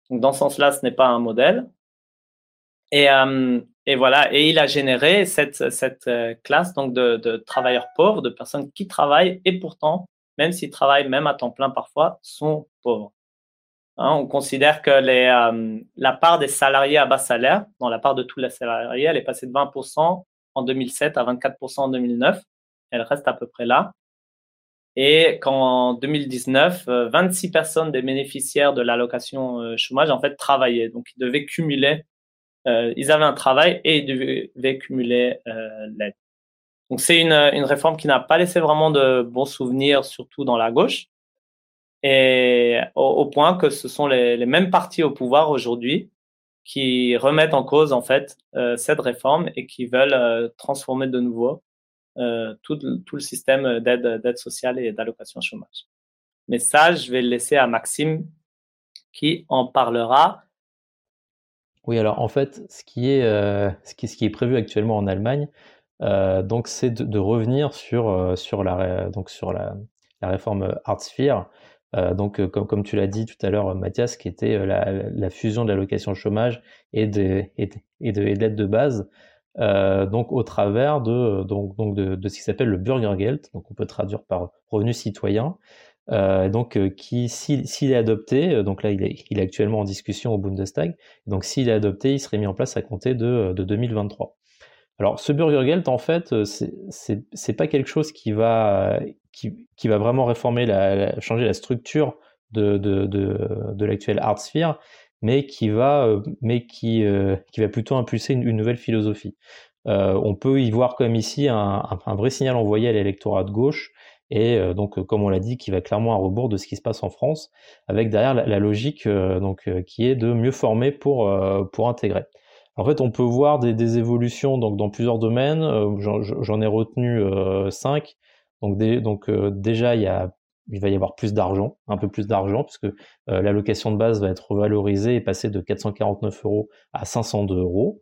Speaker 1: Donc dans ce sens-là, ce n'est pas un modèle. Et, euh, et voilà, et il a généré cette, cette euh, classe donc de, de travailleurs pauvres, de personnes qui travaillent et pourtant même s'ils travaillent même à temps plein parfois, sont pauvres. Hein, on considère que les, euh, la part des salariés à bas salaire, dans la part de tous les salariés, elle est passée de 20% en 2007 à 24% en 2009. elle reste à peu près là. Et qu'en 2019, 26 personnes des bénéficiaires de l'allocation chômage en fait travaillaient, donc ils devaient cumuler, ils avaient un travail et ils devaient cumuler l'aide. Donc c'est une, une réforme qui n'a pas laissé vraiment de bons souvenirs, surtout dans la gauche, et au, point que ce sont les, les, mêmes partis au pouvoir aujourd'hui qui remettent en cause en fait euh, cette réforme et qui veulent euh, transformer de nouveau euh, tout, tout, le système d'aide d'aide sociale et d'allocation chômage. Mais ça, je vais le laisser à Maxime qui en parlera.
Speaker 6: Oui, alors en fait, ce qui est, ce qui, ce qui est prévu actuellement en Allemagne, euh, c'est de, revenir sur, euh, la, réforme. Euh, donc comme, tu l'as dit tout à l'heure Mathias, qui était la, fusion de l'allocation chômage et de, et de, et de, base. Euh, donc au travers de ce qui s'appelle le Bürgergeld, donc on peut traduire par revenu citoyen, euh, donc qui s'il est adopté, donc là il est, il est, actuellement en discussion au Bundestag, donc s'il est adopté, il serait mis en place à compter de, de 2023. Alors, ce Geld, en fait, euh, c'est pas quelque chose qui va, qui, qui va vraiment réformer, la, changer la structure de, de, de, de l'actuel Sphere, mais qui va, euh, mais qui, euh, qui va plutôt impulser une, nouvelle philosophie. Euh, on peut y voir comme ici un, un, vrai signal envoyé à l'électorat de gauche, et donc, comme on l'a dit, qui va clairement à rebours de ce qui se passe en France, avec derrière la, logique donc, qui est de mieux former pour, pour intégrer. En fait, on peut voir des, évolutions donc, dans plusieurs domaines. Euh, j'en ai retenu euh, cinq. Donc, donc euh, déjà, il, y a, il va y avoir plus d'argent, un peu plus d'argent, puisque l'allocation de base va être revalorisée et passer de 449 euros à 502 euros.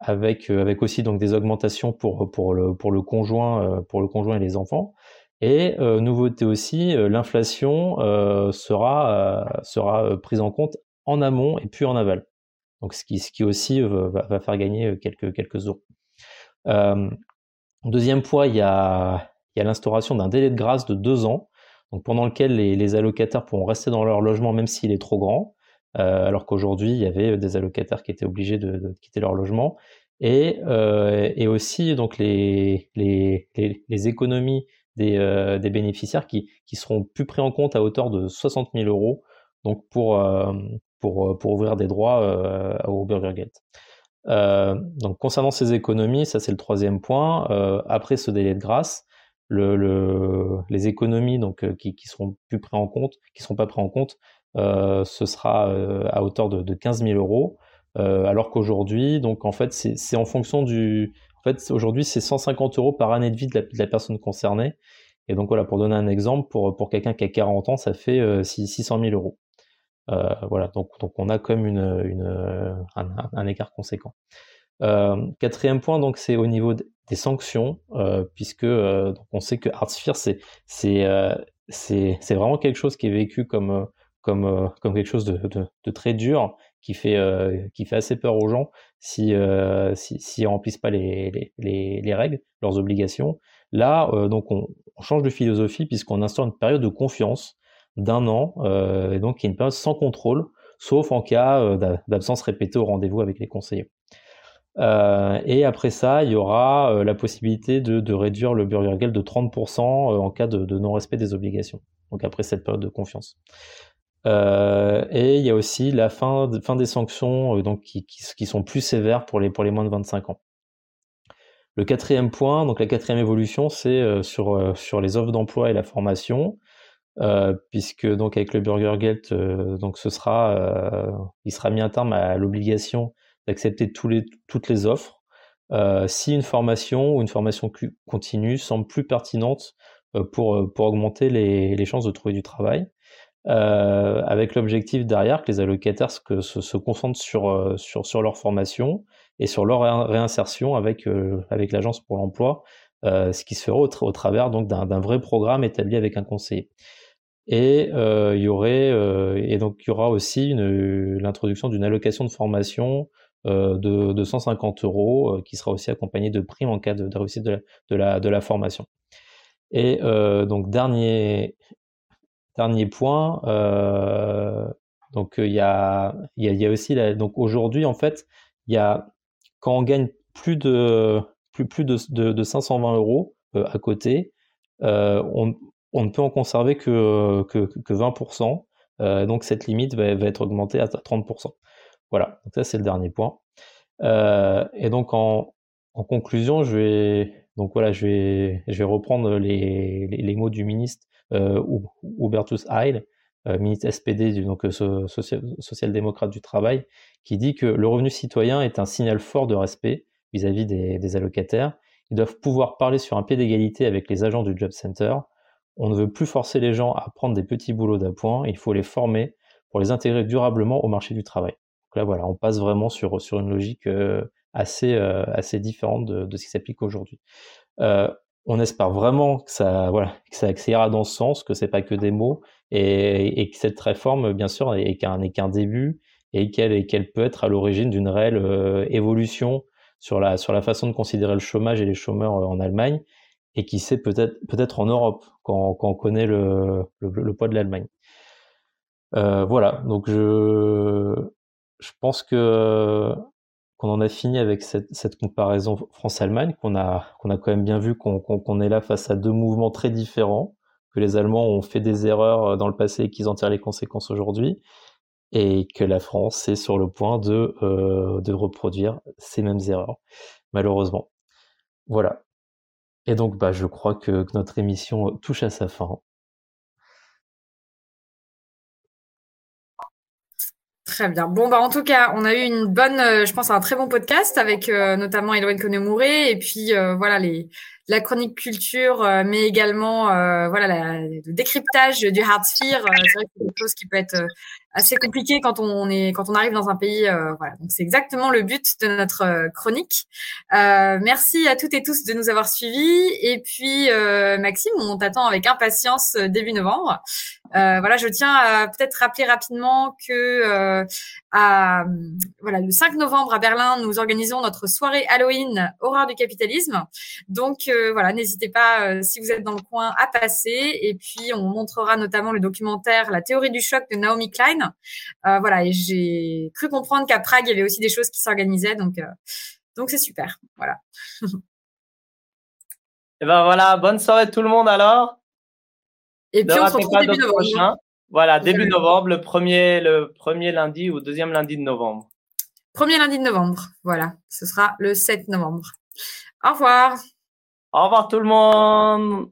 Speaker 6: Avec, avec aussi donc des augmentations pour, le, conjoint, pour le conjoint et les enfants. Et nouveauté aussi, l'inflation sera, prise en compte en amont et puis en aval. Donc, ce qui, aussi euh, va, faire gagner euh, quelques, euros. Euh, deuxième point, il y a, l'instauration d'un délai de grâce de deux ans, pendant lequel les, les allocataires pourront rester dans leur logement même s'il est trop grand, euh, alors qu'aujourd'hui il y avait des allocataires qui étaient obligés de, quitter leur logement, et, euh, aussi donc les, économies des, euh, bénéficiaires qui, seront plus pris en compte à hauteur de 60 000 euros, donc pour, pour, euh, pour ouvrir des droits euh, au Burgergate. Euh, donc concernant ces économies, ça c'est le troisième point. après ce délai de grâce, le, le, les économies donc qui, qui seront plus pris en compte, qui seront pas pris en compte, euh, ce sera à hauteur de, de 15 000 euros, euh, alors qu'aujourd'hui, donc en fait, c'est en fonction du, en fait, aujourd'hui, c'est 150 euros par année de vie de la, personne concernée. Et donc voilà, pour donner un exemple, pour pour quelqu'un qui a 40 ans, ça fait euh, 600 000 euros. Euh, voilà, donc, donc on a quand même une, un, écart conséquent. Euh, quatrième point, donc, c'est au niveau des sanctions, euh, puisque on sait que Artsphere, c'est c'est vraiment quelque chose qui est vécu comme comme comme quelque chose de, très dur, qui fait qui fait assez peur aux gens si s'ils remplissent pas les, les, les, règles, leurs obligations. Là, donc on, change de philosophie puisqu'on instaure une période de confiance d'un an, euh, et donc y a une période sans contrôle, sauf en cas euh, d'absence répétée au rendez-vous avec les conseillers. Euh, et après ça, il y aura euh, la possibilité de, réduire le Burgergeld de 30% euh, en cas de non-respect des obligations. Donc après cette période de confiance. Euh, et il y a aussi la fin, fin des sanctions donc qui, qui, qui, sont plus sévères pour les, pour les moins de 25 ans. Le quatrième point, donc la quatrième évolution, c'est sur, sur les offres d'emploi et la formation. Euh, puisque donc avec le Burger Gate, euh, donc ce sera, euh, il sera mis un terme à l'obligation d'accepter les, toutes les offres. si une formation ou une formation continue semble plus pertinente pour, pour augmenter les, les chances de trouver du travail, avec l'objectif derrière que les allocataires se, concentrent sur, sur, sur leur formation et sur leur réinsertion avec, avec l'agence pour l'emploi, ce qui se fera au, travers d'un vrai programme établi avec un conseiller. Et euh, il y aurait euh, et donc il y aura aussi l'introduction d'une allocation de formation euh, de, de 150 euros qui sera aussi accompagnée de primes en cas de, réussite de la, de la formation. Et donc dernier dernier point, donc il y a il y a, aussi donc aujourd'hui en fait il y a quand on gagne plus de plus, plus de, de, 520 euros à côté, on, ne peut en conserver que, que, que 20%. donc cette limite va, être augmentée à 30%. Voilà, donc ça c'est le dernier point. et donc en, conclusion, je vais, donc voilà, je vais, je vais reprendre les, les mots du ministre Hubertus Heil, euh, ministre SPD, donc euh, social-démocrate du travail, qui dit que le revenu citoyen est un signal fort de respect vis-à-vis des, allocataires. Ils doivent pouvoir parler sur un pied d'égalité avec les agents du job center. On ne veut plus forcer les gens à prendre des petits boulots d'appoint, il faut les former pour les intégrer durablement au marché du travail. Donc là, voilà, on passe vraiment sur, une logique euh, assez, différente de ce qui s'applique aujourd'hui. On espère vraiment que ça, voilà, que ça, ira dans ce sens, que c'est pas que des mots, et, que cette réforme, bien sûr, n'est qu'un début et qu'elle peut être à l'origine d'une réelle euh, évolution sur la, sur la façon de considérer le chômage et les chômeurs euh, en Allemagne, et qui sait peut-être peut-être en Europe quand, quand on connaît le, le, poids de l'Allemagne. Euh, voilà, donc je, je pense que qu'on en a fini avec cette, comparaison France-Allemagne, qu'on a, quand même bien vu qu'on qu'on est là face à deux mouvements très différents, que les Allemands ont fait des erreurs euh, dans le passé et qu'ils en tirent les conséquences aujourd'hui, et que la France est sur le point de, euh, de reproduire ces mêmes erreurs, malheureusement. Voilà. Et donc, bah, je crois que, notre émission touche à sa fin.
Speaker 2: Très bien. Bon, bah, en tout cas, on a eu une bonne, euh, je pense, un très bon podcast avec notamment Eloïne Konemouré et puis voilà les, la chronique culture, euh, mais également euh, voilà le décryptage du hard sphere. Euh, c'est vrai que c'est quelque chose qui peut être assez compliqué quand on est quand on arrive dans un pays. voilà, donc c'est exactement le but de notre chronique. merci à toutes et tous de nous avoir suivis. Et puis Maxime, on t'attend avec impatience début novembre. Voilà, je tiens à peut-être rappeler rapidement que à, voilà le 5 novembre à Berlin, nous organisons notre soirée Halloween horreur du capitalisme. Donc voilà, n'hésitez pas euh, si vous êtes dans le coin à passer. Et puis on montrera notamment le documentaire La théorie du choc de Naomi Klein. Euh, voilà, et j'ai cru comprendre qu'à Prague il y avait aussi des choses qui s'organisaient, donc euh, donc c'est super. Voilà.
Speaker 1: et ben voilà, bonne soirée tout le monde alors.
Speaker 2: Et puis on se retrouve début novembre.
Speaker 1: Voilà, début novembre, le premier, le premier lundi ou deuxième lundi de novembre.
Speaker 2: Premier lundi de novembre, voilà. Ce sera le 7 novembre. Au revoir.
Speaker 1: Au revoir tout le monde.